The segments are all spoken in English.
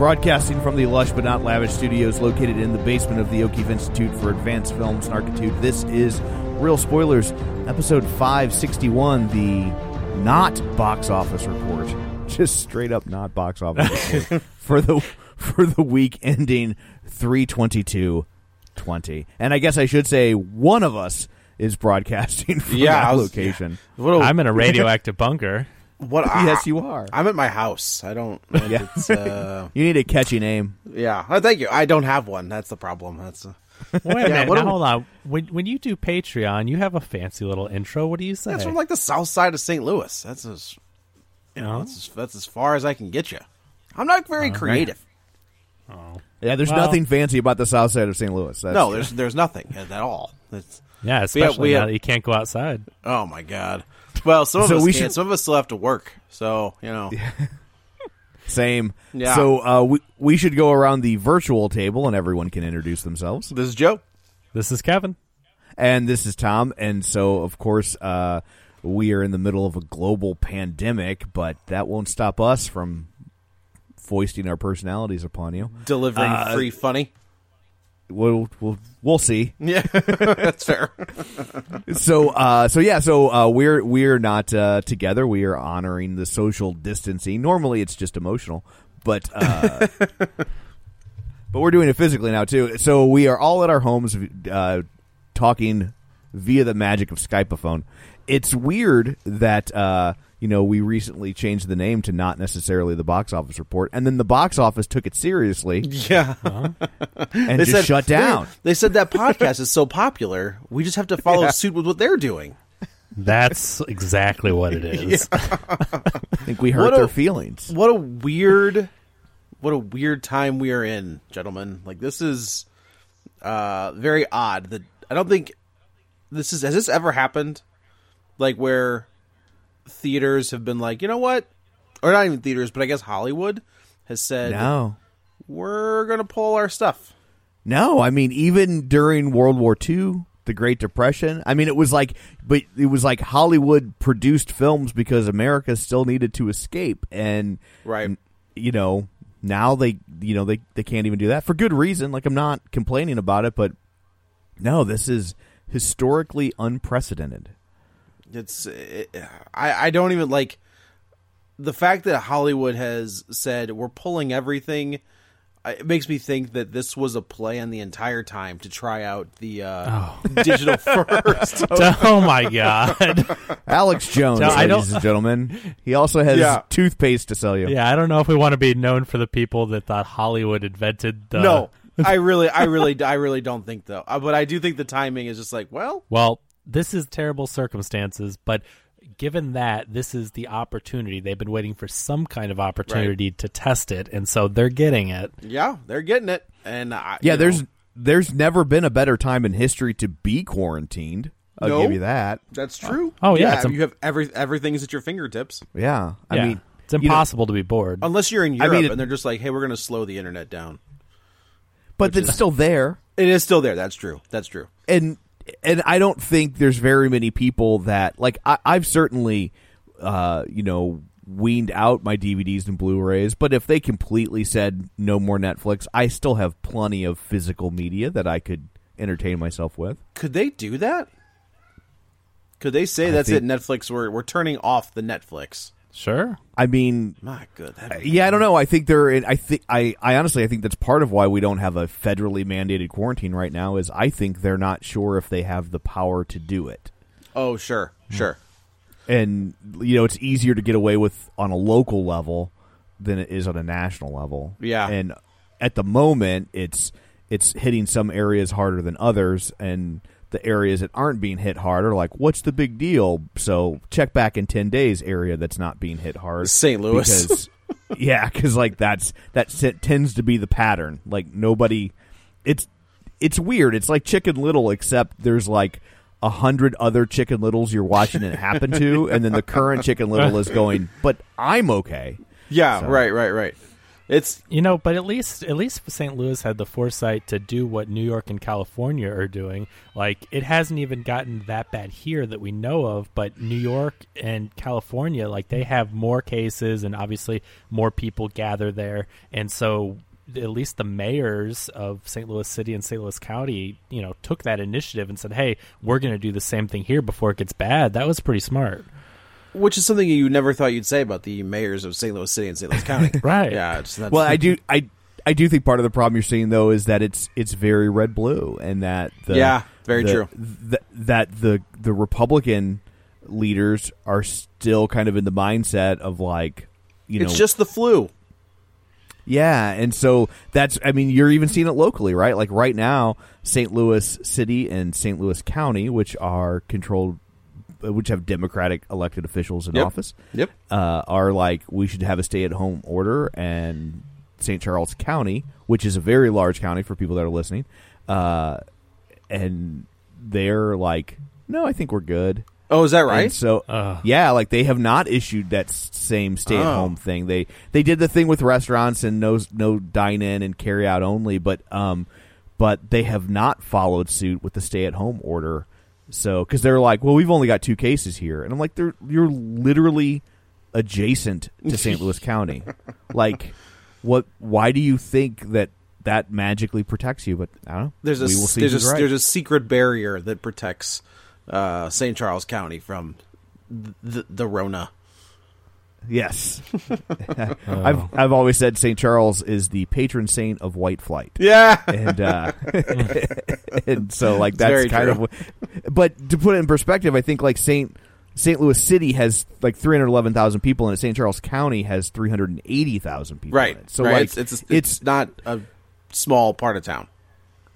Broadcasting from the lush but not lavish studios located in the basement of the O'Keefe Institute for Advanced Films and Architude, this is Real Spoilers, episode 561, the not box office report. Just straight up not box office report for the for the week ending 32220. And I guess I should say one of us is broadcasting from Yeah, that I was- location. What a- I'm in a radioactive bunker. What? Yes, you are. I'm at my house. I don't. Yeah. It's, uh, You need a catchy name. yeah. Oh, thank you. I don't have one. That's the problem. That's. Uh, Wait a Yeah, minute. what now, we- hold on. When when you do Patreon, you have a fancy little intro. What do you say? that's from like the south side of St. Louis. That's as. You know, Oh. that's as, that's as far as I can get you. I'm not very creative. Oh. Yeah, there's Well- nothing fancy about the south side of St. Louis. That's, No, there's there's nothing at all. It's, yeah, especially we now have- that you can't go outside. oh my god. Well, some of So us we can't. should- Some of us still have to work. So you know. Same. Yeah. So uh, we we should go around the virtual table and everyone can introduce themselves. This is Joe. This is Kevin. And this is Tom. And so of course uh, we are in the middle of a global pandemic, but that won't stop us from foisting our personalities upon you. Delivering Uh, free funny. We'll we'll, we'll see. Yeah, that's fair. so uh so yeah so uh we're we're not uh together. We are honoring the social distancing. Normally it's just emotional but uh but we're doing it physically now too. So we are all at our homes uh talking via the magic of skypeophone it's weird that uh you know we recently changed the name to not necessarily the box office report and then the box office took it seriously Yeah. and just shut down They, they said that podcast is so popular, we just have to follow Yeah. suit with what they're doing. That's exactly what it is. i think we hurt What a- their feelings What a weird, what a weird time we are in, gentlemen. Like this is uh very odd. That I don't think this is has this ever happened? Like where theaters have been like, you know what, or not even theaters, but I guess Hollywood has said, no we're gonna pull our stuff. No, I mean even during World War II, the Great Depression. I mean it was like but it was like Hollywood produced films because America still needed to escape and Right. you know, now they you know they they can't even do that for good reason. Like I'm not complaining about it, but no, this is historically unprecedented. It's it, I I don't even like the fact that Hollywood has said we're pulling everything. It makes me think that this was a play on the entire time to try out the uh, digital first. oh my god. Alex Jones, So I don't- ladies and gentlemen. He also has Yeah. toothpaste to sell you. Yeah, I don't know if we want to be known for the people that thought Hollywood invented the no, I really, I really, I really don't think though. Uh, but I do think the timing is just like, well, Well, this is terrible circumstances, but given that this is the opportunity, they've been waiting for some kind of opportunity to test it, and so they're getting it. yeah, they're getting it, and I, Yeah, there's know, there's never been a better time in history to be quarantined. I'll No. give you that. that's true. Oh, yeah, it's a- you have every everything's at your fingertips. Yeah, I Yeah. mean, it's you know- impossible to be bored. Unless you're in I Europe mean, it- and they're just like, hey, we're going to slow the internet down. but it's still there. It is still there. That's true. That's true. and and I don't think there's very many people that like I, I've certainly uh, you know weaned out my DVDs and Blu-rays, but if they completely said no more Netflix, I still have plenty of physical media that I could entertain myself with. Could they do that? Could they say I that's think- it? Netflix, we're we're turning off the Netflix. Sure. I mean, My good. Uh, yeah, I don't know. I think they're. In, I think. I. I honestly, I think that's part of why we don't have a federally mandated quarantine right now. Is I think they're not sure if they have the power to do it. Oh, sure, mm. sure. and you know it's easier to get away with on a local level than it is on a national level. Yeah. and at the moment, it's it's hitting some areas harder than others, and the areas that aren't being hit hard are like, "What's the big deal?" So check back in ten days. Area that's not being hit hard, St. Louis. because yeah, because like that's that tends to be the pattern. Like nobody, it's it's weird. It's like Chicken Little, except there's like a hundred other Chicken Littles you're watching it happen to, and then the current Chicken Little is going, but I'm okay. Yeah, right, right, right. It's You know, but at least at least St. Louis had the foresight to do what New York and California are doing. Like it hasn't even gotten that bad here that we know of, but New York and California, like they have more cases and obviously more people gather there, and so at least the mayors of St. Louis City and St. Louis County, you know, took that initiative and said, "Hey, we're going to do the same thing here before it gets bad." That was pretty smart. Which is something you never thought you'd say about the mayors of St. Louis City and St. Louis County. Right. Yeah. It's, that's, Well, I do, I, I do think part of the problem you're seeing though is that it's it's very red blue, and that the, Yeah, very the- true. th- that the the Republican leaders are still kind of in the mindset of like, you know, It's just the flu. Yeah, and so that's I mean you're even seeing it locally, right? Like right now, St. Louis City and St. Louis County, which are controlled which have democratic elected officials in Yep. office, Yep. uh, are like we should have a stay-at-home order and St. Charles County, which is a very large county for people that are listening, uh, and they're like, no, I think we're good. Oh, is that right? And so Ugh. yeah, like they have not issued that same stay at home Oh. thing. They they did the thing with restaurants and no no dine in and carry out only, but um but they have not followed suit with the stay at home order. So cuz they're like, "Well, we've only got two cases here." And I'm like, "They're you're literally adjacent to St. Louis County." Like what why do you think that that magically protects you? But I don't know. there's a we will see there's a right. there's a secret barrier that protects uh, St. Charles County from the, the Rona. Yes, I've I've always said St. Charles is the patron saint of white flight, Yeah. and uh, and so like that's kind true. of. what- But to put it in perspective, I think like Saint St. Louis City has like three hundred eleven thousand people, and St. Charles County has three hundred and eighty thousand people. right. in it. So right. like it's, it's it's not a small part of town.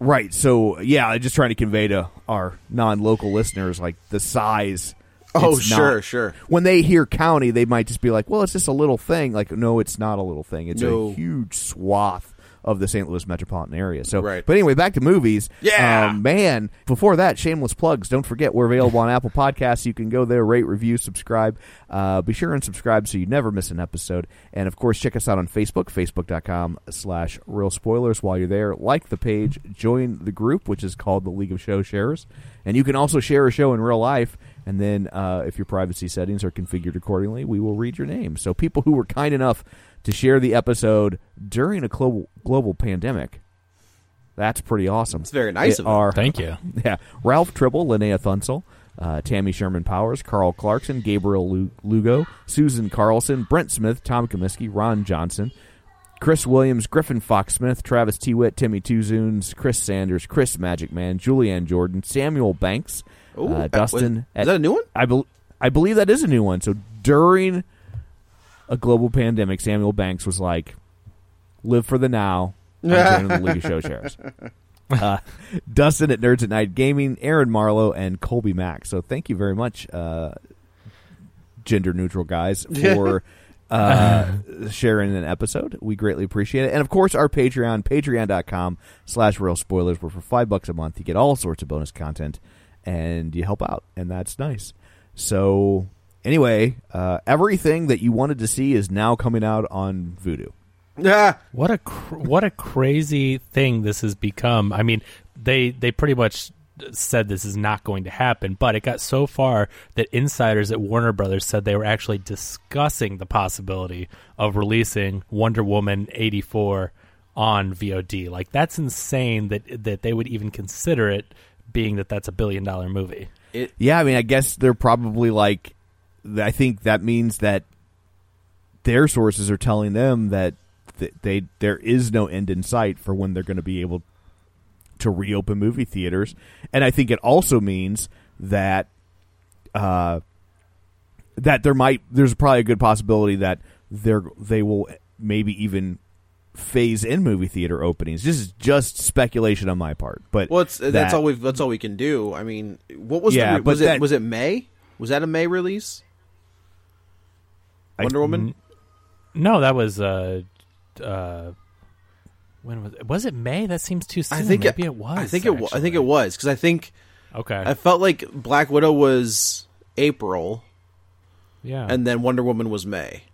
Right. So yeah, I'm just trying to convey to our non-local listeners like the size. Oh, It's sure, not- sure. When they hear county, they might just be like, "Well, it's just a little thing." Like, no, it's not a little thing. It's No. a huge swath of the St. Louis metropolitan area. So, Right. but anyway, back to movies. Yeah. um, man. Before that, shameless plugs. Don't forget we're available on Apple Podcasts. You can go there, rate, review, subscribe. Uh, be sure and subscribe so you never miss an episode. And of course, check us out on Facebook, facebook.com slash real spoilers. While you're there, like the page, join the group, which is called the League of Show Sharers. And you can also share a show in real life. And then, uh, if your privacy settings are configured accordingly, we will read your name. So, people who were kind enough to share the episode during a global global pandemic, that's pretty awesome. It's very nice It of them. are Thank you. yeah, Ralph Tribble, Linnea Thunsell, uh, Tammy Sherman Powers, Carl Clarkson, Gabriel Lugo, Susan Carlson, Brent Smith, Tom Comiskey, Ron Johnson, Chris Williams, Griffin Fox Smith, Travis Tewitt, Timmy Tuzoons, Chris Sanders, Chris Magic Man, Julianne Jordan, Samuel Banks, Ooh, uh, Dustin. was- is that a new one? I, bel I believe that is a new one. So during a global pandemic, Samuel Banks was like, "Live for the now." I'm the League of Show Shares. Uh, Dustin at Nerds at Night Gaming, Aaron Marlowe, and Colby Mack. So thank you very much, uh, gender neutral guys, for uh, sharing an episode. We greatly appreciate it. And of course, our Patreon, patreon.com slash real spoilers, where for five bucks a month you get all sorts of bonus content and you help out. And that's nice. So anyway, uh, everything that you wanted to see is now coming out on Vudu. Yeah. What a cr- what a crazy thing this has become. I mean, they they pretty much said this is not going to happen, but it got so far that insiders at Warner Brothers said they were actually discussing the possibility of releasing Wonder Woman 84 on VOD. Like that's insane that that they would even consider it being that that's a billion dollar movie. Yeah, I mean, I guess they're probably like. I think that means that their sources are telling them that th- they there is no end in sight for when they're going to be able to reopen movie theaters, and I think it also means that uh, that there might there's probably a good possibility that they're they will maybe even phase in movie theater openings. This is just speculation on my part, but Well, it's, that's all we that's all we can do. I mean, what was Yeah, the, was it that- was it May? Was that a May release? I- Wonder Woman. No, that was uh uh when was it? Was it May? That seems too soon. I think Maybe it, was. I think it. wa- I think it was because I think Okay. I felt like Black Widow was April, yeah. and then Wonder Woman was May,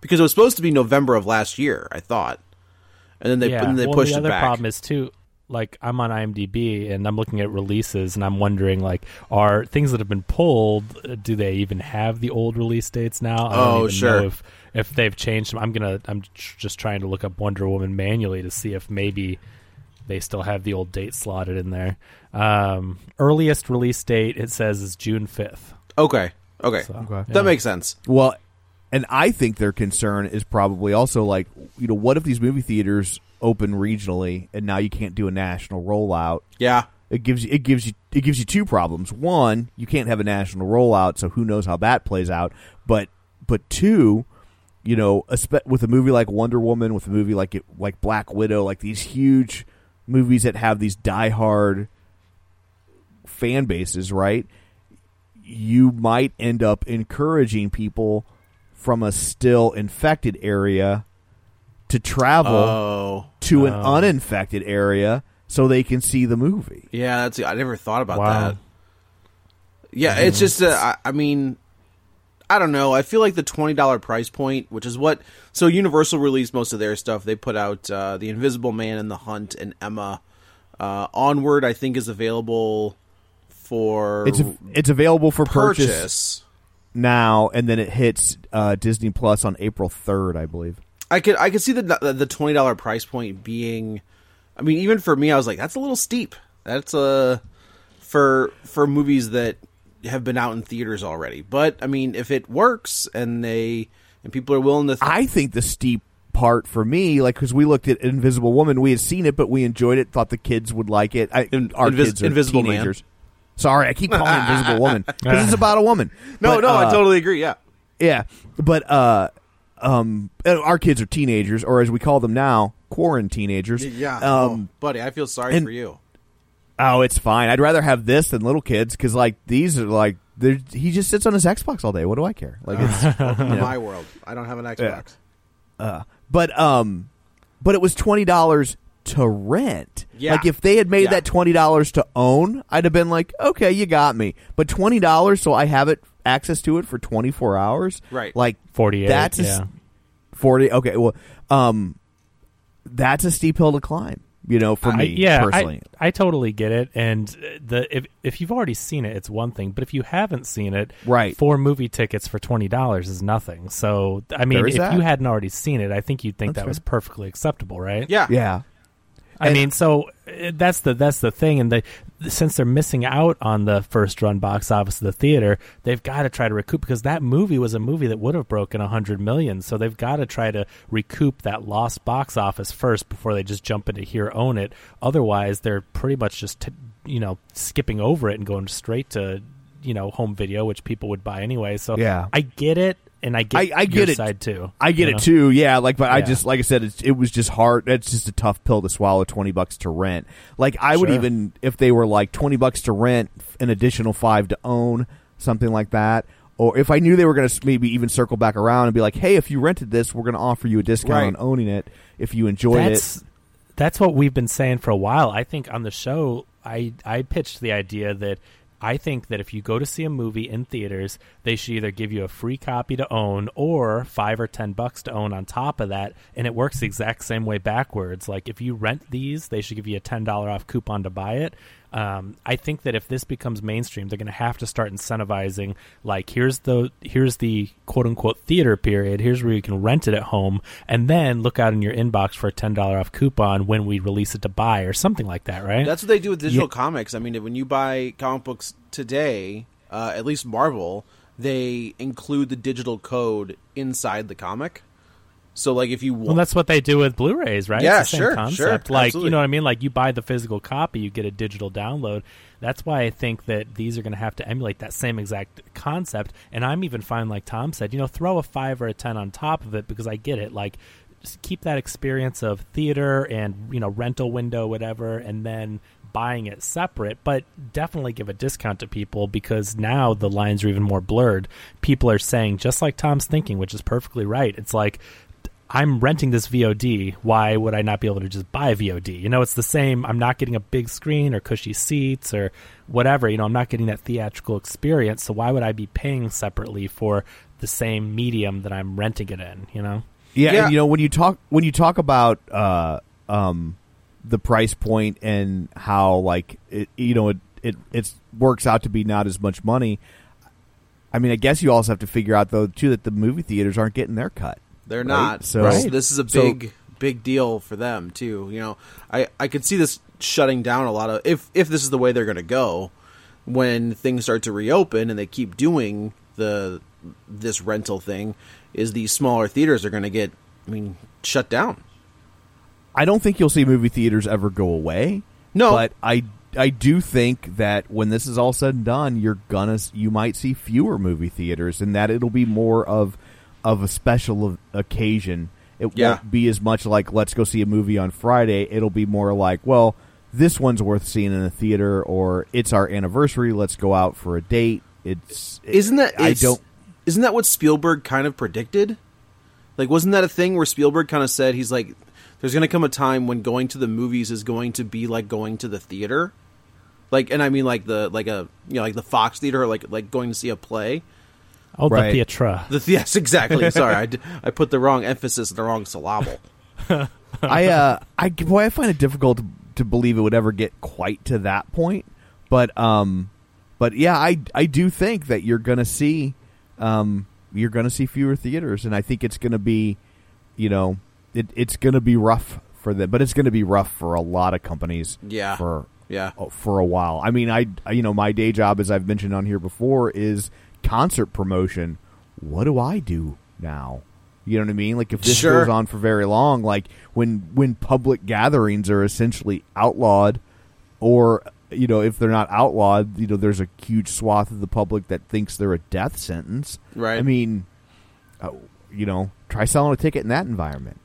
because it was supposed to be November of last year. I thought, and then they yeah. and they well, pushed the it other back. problem is too. Like I'm on IMDb and I'm looking at releases and I'm wondering like are things that have been pulled uh, do they even have the old release dates now? I don't Oh, even sure. Know if if they've changed them. I'm gonna I'm just trying to look up Wonder Woman manually to see if maybe they still have the old date slotted in there. Um, earliest release date it says is June 5th. okay, okay, So, Okay. that makes sense. Well, and I think their concern is probably also like, you know, what if these movie theaters open regionally and now you can't do a national rollout? Yeah, It gives you it gives you it gives you two problems. One, you can't have a national rollout, so who knows how that plays out. But but two, you know, with a movie like Wonder Woman, with a movie like it, like Black Widow, like these huge movies that have these diehard fan bases, right? You might end up encouraging people from a still infected area to travel Oh, to an uninfected area so they can see the movie. yeah. That's I never thought about Wow. that. Yeah, it's just uh, I, I mean, I don't know. I feel like the twenty dollar price point, which is what so Universal released most of their stuff. They put out uh, the Invisible Man and the Hunt and Emma. Uh, Onward, I think, is available for It's it's available for purchase, purchase. Now, and then it hits uh, Disney Plus on April third, I believe. I could I could see the the twenty dollar price point being. I mean, even for me, I was like, that's a little steep. That's a for for movies that have been out in theaters already. But I mean, if it works and they and people are willing to, th- I think the steep part for me, like because we looked at Invisible Woman, we had seen it, but we enjoyed it. Thought the kids would like it. I, our Invis- kids are Invisible Man. Sorry, I keep calling Invisible Woman because it's about a woman. no, But, no, I uh, totally agree. Yeah, Yeah, but uh, um, uh, our kids are teenagers, or as we call them now, quarantine teenagers. yeah. Um, oh, buddy, I feel sorry and- for you. Oh, it's fine. I'd rather have this than little kids because, like, these are like they're- he just sits on his Xbox all day. What do I care? Like, it's In my world, I don't have an Xbox. but um, but it was twenty dollars to rent. Yeah. Like, if they had made Yeah. that twenty dollars to own, I'd have been like, okay, you got me. But twenty dollars, so I have it access to it for twenty four hours. Right. Like 48. That's a s- yeah. forty. Okay, well, um, that's a steep hill to climb. You know, for I- me yeah, personally. I, I totally get it. And uh, the if if you've already seen it, it's one thing. But if you haven't seen it, Right. four movie tickets for twenty dollars is nothing. So I mean, if that. you hadn't already seen it, I think you'd think That's that was perfectly acceptable, right? Yeah, yeah. I And- mean, so uh, that's the that's the thing, and they since they're missing out on the first run box office of the theater, they've got to try to recoup because that movie was a movie that would have broken a hundred million. So they've got to try to recoup that lost box office first before they just jump into here own it. Otherwise, they're pretty much just t- you know skipping over it and going straight to you know home video, which people would buy anyway. So Yeah. I get it, and I get I- I get your it. side too. I get it know? too. Yeah, like, but I just like I said, it's, it was just hard. It's just a tough pill to swallow. Twenty bucks to rent. Like I would even if they were like twenty bucks to rent, an additional five to own, something like that. Or if I knew they were going to maybe even circle back around and be like, "Hey, if you rented this, we're going to offer you a discount Right. on owning it if you enjoyed that's, it." That's what we've been saying for a while. I think on the show, I I pitched the idea that I think that if you go to see a movie in theaters, they should either give you a free copy to own or five or ten bucks to own on top of that. And it works the exact same way backwards. Like if you rent these, they should give you a ten dollar off coupon to buy it. Um, I think that if this becomes mainstream, they're going to have to start incentivizing. Like, here's the here's the quote unquote theater period. Here's where you can rent it at home, and then look out in your inbox for a ten dollar off coupon when we release it to buy or something like that. Right? That's what they do with digital comics. I mean, when you buy comic books today, uh, at least Marvel, they include the digital code inside the comic. So, like, if you want, Well, that's what they do with Blu-rays, right? Yeah, it's the same sure, concept. sure, like absolutely. you know what I mean. Like you buy the physical copy, you get a digital download. That's why I think that these are going to have to emulate that same exact concept. And I'm even fine, like Tom said, you know, throw a five or a ten on top of it because I get it. Like, keep that experience of theater and you know rental window, whatever, and then buying it separate, but definitely give a discount to people because now the lines are even more blurred. People are saying, just like Tom's thinking, which is perfectly right. It's like, I'm renting this VOD. Why would I not be able to just buy VOD? You know, it's the same. I'm not getting a big screen or cushy seats or whatever. You know, I'm not getting that theatrical experience. So why would I be paying separately for the same medium that I'm renting it in? You know? Yeah, Yeah. and you know when you talk when you talk about uh, um, the price point and how like it, you know it it it works out to be not as much money. I mean, I guess you also have to figure out though too that the movie theaters aren't getting their cut. They're right? not. So- this, Right. this is a So- big, big deal for them too. You know, I I could see this shutting down a lot of if if this is the way they're going to go when things start to reopen and they keep doing the this rental thing. Is these smaller theaters are going to get, I mean, shut down? I don't think you'll see movie theaters ever go away. No. but I I do think that when this is all said and done, you're gonna you might see fewer movie theaters, and that it'll be more of of a special occasion. It Yeah. won't be as much like let's go see a movie on Friday. It'll be more like well, this one's worth seeing in a theater, or it's our anniversary. Let's go out for a date. It's Isn't that I don't. Isn't that what Spielberg kind of predicted? Like, wasn't that a thing where Spielberg kind of said he's like, "There's going to come a time when going to the movies is going to be like going to the theater." Like, and I mean like the like a you know like the Fox Theater, or like like going to see a play. Oh, Right. the Theatra. The yes, exactly. Sorry, I, d- I put the wrong emphasis in the wrong syllable. I uh, I boy, I find it difficult to, to believe it would ever get quite to that point. But um, but yeah, I I do think that you're gonna see, um, you're gonna see fewer theaters, and I think it's gonna be, you know, it it's gonna be rough for them, but it's gonna be rough for a lot of companies. Yeah. For Yeah. uh, for a while. I mean, I I- you know my day job, as I've mentioned on here before, is concert promotion. What do I do now? You know what I mean? Like if this Sure. goes on for very long, like when when public gatherings are essentially outlawed, or you know if they're not outlawed, you know there's a huge swath of the public that thinks they're a death sentence. Right. I mean, uh, you know, try selling a ticket in that environment.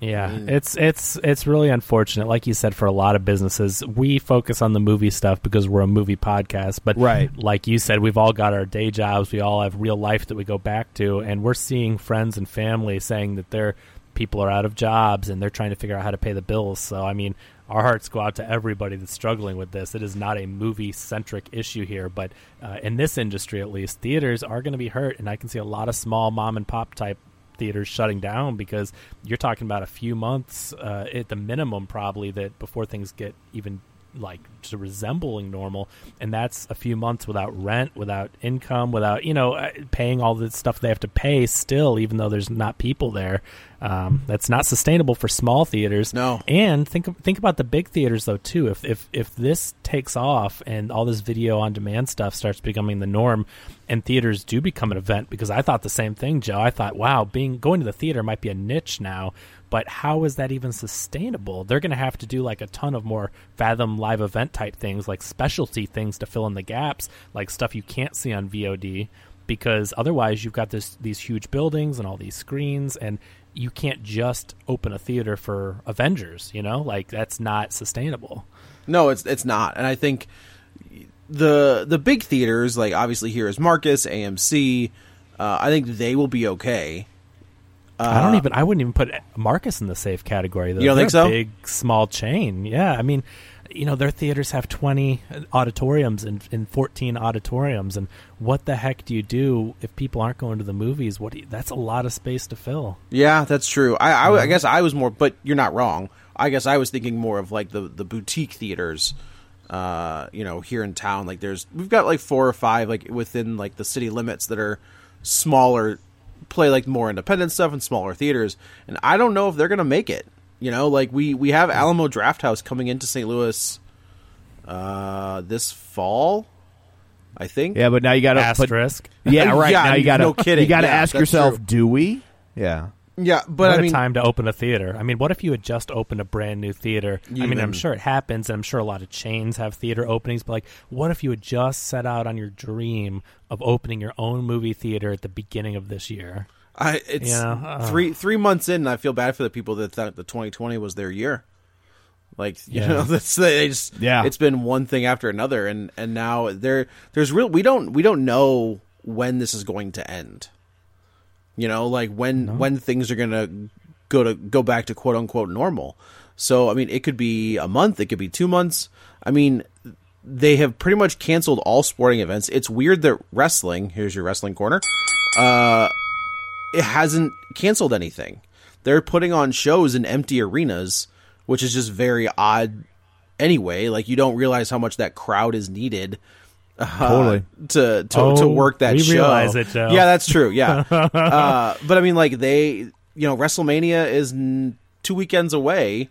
Yeah, it's it's it's really unfortunate. Like you said, for a lot of businesses, we focus on the movie stuff because we're a movie podcast. But Right. like you said, we've all got our day jobs. We all have real life that we go back to, and we're seeing friends and family saying that their people are out of jobs and they're trying to figure out how to pay the bills. So I mean, our hearts go out to everybody that's struggling with this. It is not a movie centric issue here, but uh, in this industry at least, theaters are going to be hurt, and I can see a lot of small mom and pop type theaters shutting down because you're talking about a few months uh, at the minimum probably that before things get even like to resembling normal and that's a few months without rent without income without you know uh, paying all the stuff they have to pay still even though there's not people there um, that's not sustainable for small theaters No. and think think about the big theaters though too. If if if this takes off and all this video on demand stuff starts becoming the norm, and theaters do become an event, because I thought the same thing, Joe. I thought, wow, being going to the theater might be a niche now, but how is that even sustainable? They're going to have to do like a ton of more Fathom live event type things, like specialty things to fill in the gaps, like stuff you can't see on VOD because otherwise you've got this these huge buildings and all these screens and you can't just open a theater for Avengers, you know? Like that's not sustainable. No, it's it's not, and I think the the big theaters, like obviously here is Marcus, AMC. Uh, I think they will be okay. I don't even I wouldn't even put Marcus in the safe category though. You don't They're think so? Big small chain. Yeah, I mean you know their theaters have 20 auditoriums and, and 14 auditoriums and what the heck do you do if people aren't going to the movies what you, that's a lot of space to fill Yeah, that's true. I, I, I guess I was more, but you're not wrong. I guess I was thinking more of like the the boutique theaters, uh, you know, here in town. Like there's we've got like four or five like within like the city limits that are smaller, play like more independent stuff in smaller theaters. And I don't know if they're gonna make it. You know, like we we have Alamo Drafthouse coming into St. Louis, uh, this fall. I think. Yeah, but now you got to put. asterisk Yeah, right. Yeah, now you got to. no kidding. You got to Yeah, ask yourself, true. do we? Yeah. Yeah, but what I mean, time to open a theater. I mean, what if you had just opened a brand new theater? I mean, I'm sure it happens, and I'm sure a lot of chains have theater openings. But like, what if you had just set out on your dream of opening your own movie theater at the beginning of this year? I it's Yeah, uh. three three months in. and I feel bad for the people that thought the 2020 was their year. Like you Yeah. know, that's they just Yeah. It's been one thing after another, and and now there there's real. We don't we don't know when this is going to end. You know, like when when things are gonna go to go back to quote unquote normal. So I mean, it could be a month, it could be two months. I mean, they have pretty much canceled all sporting events. It's weird that wrestling. Here's your wrestling corner. Uh, it hasn't canceled anything. They're putting on shows in empty arenas, which is just very odd. Anyway, like you don't realize how much that crowd is needed uh, Totally. to to, Oh, to work that we show. realize it, Joe. Yeah, that's true. Yeah, uh, but I mean, like they, you know, WrestleMania is n- two weekends away,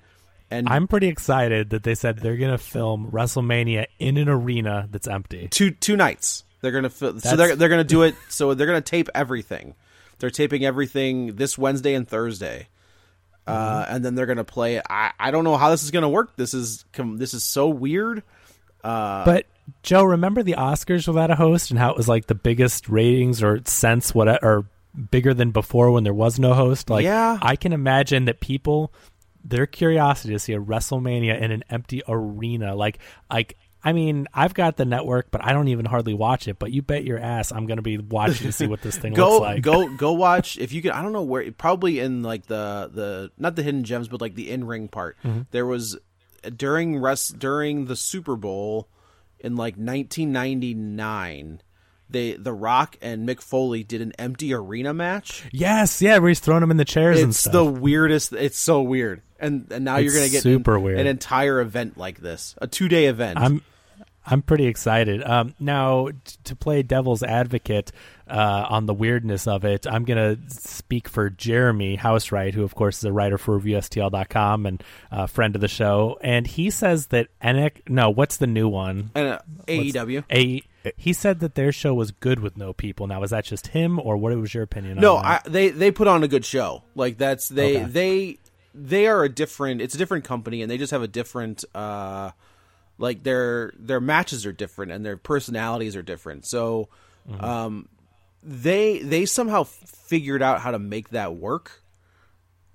and I'm pretty excited that they said they're going to film WrestleMania in an arena that's empty. two two nights. They're gonna fi- so they're they're gonna do it. So they're gonna tape everything. They're taping everything this Wednesday and Thursday, uh, Mm-hmm. and then they're gonna play it. I I don't know how this is gonna work. This is com- this is so weird. But Joe, remember the Oscars without a host and how it was like the biggest ratings or sense what or bigger than before when there was no host? Like Yeah. I can imagine that people their curiosity to see a WrestleMania in an empty arena like like I mean, I've got the network, but I don't even hardly watch it. But you bet your ass I'm going to be watching to see what this thing Go looks like. go go watch if you can. I don't know where. Probably in like the the not the hidden gems, but like the in ring part. Mm-hmm. There was during rest during the Super Bowl in like 1999. They The Rock and Mick Foley did an empty arena match. Yes, yeah, where he's throwing them in the chairs and It's stuff. the weirdest. It's so weird, and and now you're gonna get super an, weird. an entire event like this, a two day event. I'm I'm pretty excited. Um, now t- to play devil's advocate uh, on the weirdness of it, I'm gonna speak for Jeremy Housewright, who of course is a writer for ReviewSTL.com and a friend of the show, and he says that NX. No, what's the new one? uh, AEW. A. He said that their show was good with no people. Now, is that just him, or what was your opinion? No, I, they they put on a good show. Like that's they Okay. they they are a different. It's a different company, and they just have a different. uh Like their their matches are different, and their personalities are different. So, Mm-hmm. um, they they somehow figured out how to make that work,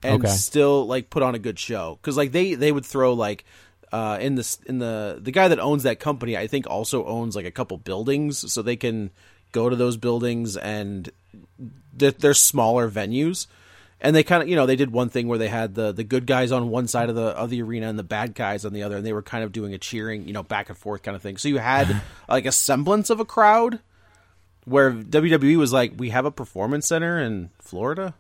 and Okay. still like put on a good show. Because like they they would throw like. Uh, in this, in the the guy that owns that company, I think also owns like a couple buildings, so they can go to those buildings and they're, they're smaller venues and they kind of you know they did one thing where they had the the good guys on one side of the of the arena and the bad guys on the other and they were kind of doing a cheering you know back and forth kind of thing so you had like a semblance of a crowd where WWE was like we have a performance center in Florida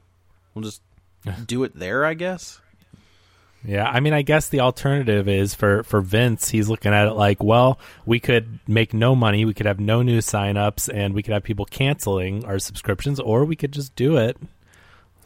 we'll just do it there I guess Yeah, I mean, I guess the alternative is for for Vince. He's looking at it like, well, we could make no money, we could have no new signups, and we could have people canceling our subscriptions, or we could just do it.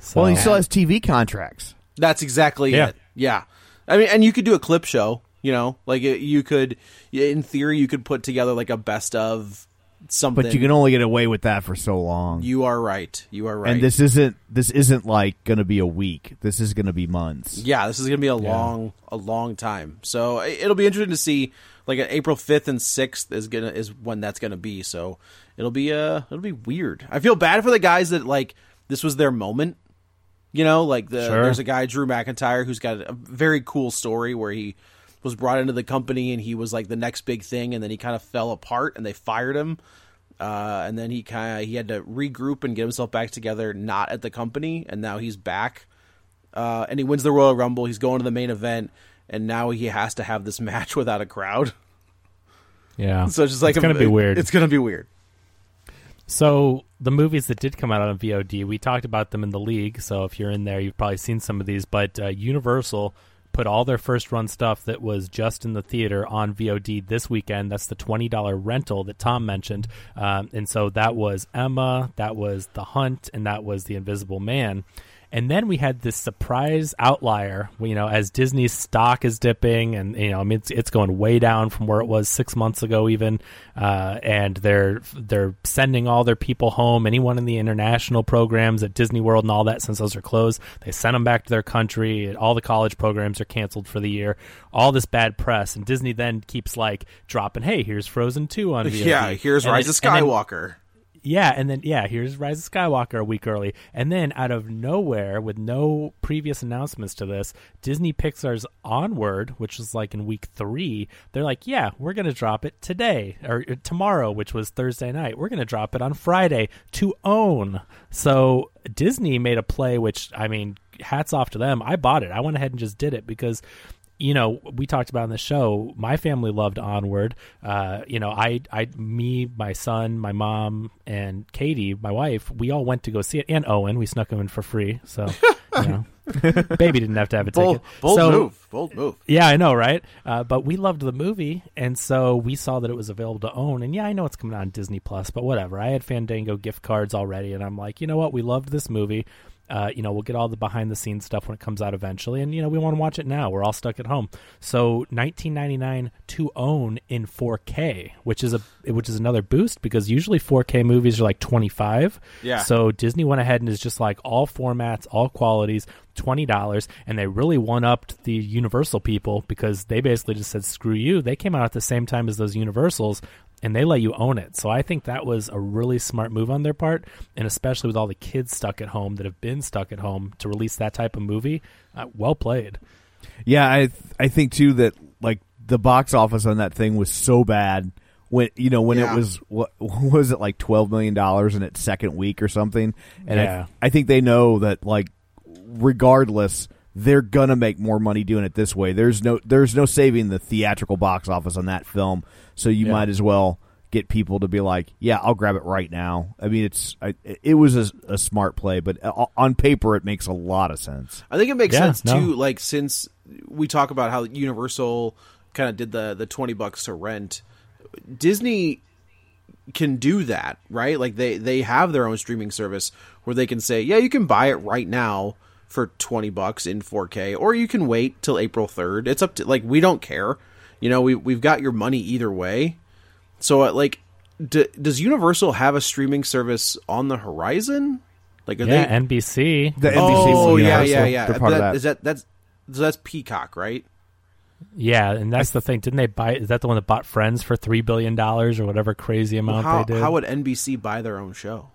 So, Well, he still has TV contracts. That's exactly Yeah. it. Yeah. I mean, and you could do a clip show, you know, like you could, in theory, you could put together like a best of something. But you can only get away with that for so long. You are right. You are right. And this isn't this isn't like going to be a week. This is going to be months. yeah, this is gonna be a long, a long time. So it- it'll be interesting to see. Like April fifth and sixth is gonna is when that's gonna be. So it'll be uh it'll be weird. I feel bad for the guys that like this was their moment. You know, like the Sure. there's a guy Drew McIntyre who's got a very cool story where he was brought into the company and he was like the next big thing, and then he kind of fell apart and they fired him. Uh, and then he kind of he had to regroup and get himself back together, not at the company, and now he's back. Uh, and he wins the Royal Rumble. He's going to the main event, and now he has to have this match without a crowd. Yeah. So it's just like it's gonna a- be weird. It's gonna be weird. So the movies that did come out on VOD, we talked about them in the league. So if you're in there, you've probably seen some of these. But uh, Universal put all their first run stuff that was just in the theater on VOD this weekend. That's the twenty dollar rental that Tom mentioned, um, and so that was Emma, that was The Hunt, and that was The Invisible Man. And then we had this surprise outlier, you know, as Disney's stock is dipping, and you know, I mean, it's, it's going way down from where it was six months ago, even. Uh, and they're they're sending all their people home. Anyone in the international programs at Disney World and all that, since those are closed, they send them back to their country. All the college programs are canceled for the year. All this bad press, and Disney then keeps like dropping, "Hey, here's Frozen two on VOD." Yeah, here's And Rise of Skywalker. Yeah, and then yeah, here's Rise of Skywalker a week early, and then out of nowhere, with no previous announcements to this, Disney Pixar's Onward, which was like in week three, they're like, yeah, we're gonna drop it today or or tomorrow, which was Thursday night. We're gonna drop it on Friday to own. So Disney made a play, which I mean, hats off to them. I bought it. I went ahead and just did it because you know, we talked about in the show. My family loved Onward. Uh, you know, I, I, me, my son, my mom, and Katie, my wife, we all went to go see it, and Owen. We snuck him in for free, so you know, baby didn't have to have a Bold, ticket. bold So- move. Bold move. yeah, I know, right? Uh, but we loved the movie, and so we saw that it was available to own. And yeah, I know it's coming out on Disney Plus, but whatever. I had Fandango gift cards already, and I'm like, you know what? We loved this movie. Uh, you know, we'll get all the behind the scenes stuff when it comes out eventually, and you know, we want to watch it now. We're all stuck at home, so 19.99 to own in 4K, which is a which is another boost because usually 4K movies are like 25. Yeah. So Disney went ahead and is just like all formats, all qualities, twenty dollars, and they really one upped the Universal people because they basically just said screw you. They came out at the same time as those Universals. And they let you own it. So I think that was a really smart move on their part. And especially with all the kids stuck at home that have been stuck at home to release that type of movie, uh, well played. Yeah, I th- I think too that like the box office on that thing was so bad when you know when Yeah. it was what was it like twelve million dollars in its second week or something, and Yeah. I I think they know that like regardless they're gonna make more money doing it this way. There's no there's no saving the theatrical box office on that film, so you Yeah. might as well get people to be like, yeah, I'll grab it right now. I mean, it's I, it was a, a smart play, but uh, on paper it makes a lot of sense. I think it makes Yeah, sense no. too. Like since we talk about how Universal kind of did the the twenty bucks to rent, Disney can do that, right? Like they they have their own streaming service where they can say, yeah, you can buy it right now for twenty bucks in four K, or you can wait till April third. It's up to like we don't care. You know, we we've got your money either way. So uh, like. D- does Universal have a streaming service on the horizon? Like, are Yeah, they NBC. The NBC oh was yeah, yeah, yeah. They're part of That- that. Is that that's so that's Peacock, right? Yeah, and that's the thing. Didn't they buy? Is that the one that bought Friends for three billion dollars or whatever crazy amount How they did? how would NBC buy their own show?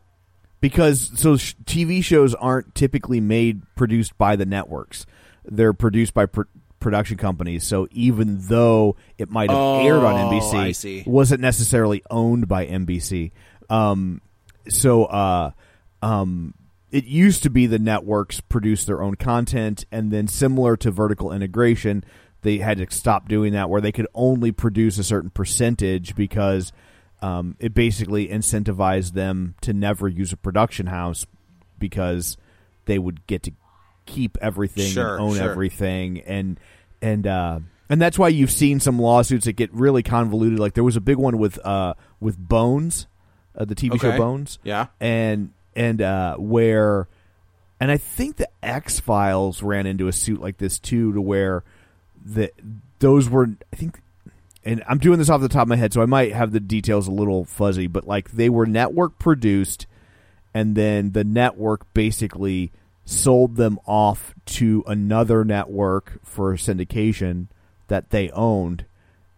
Because so sh- TV shows aren't typically made produced by the networks. They're produced by pr- production companies. So even though it might have aired on Oh, NBC, wasn't necessarily owned by NBC. Um, so uh, um, it used to be the networks produce their own content, and then similar to vertical integration, they had to stop doing that, where they could only produce a certain percentage because um, it basically incentivized them to never use a production house because they would get to keep everything Sure, and own sure. everything and and uh and that's why you've seen some lawsuits that get really convoluted like there was a big one with uh with Bones uh, the TV show Bones Yeah. and and uh where and I think the X Files ran into a suit like this too to where the those were I think and I'm doing this off the top of my head so I might have the details a little fuzzy but like they were network produced and then the network basically sold them off to another network for syndication that they owned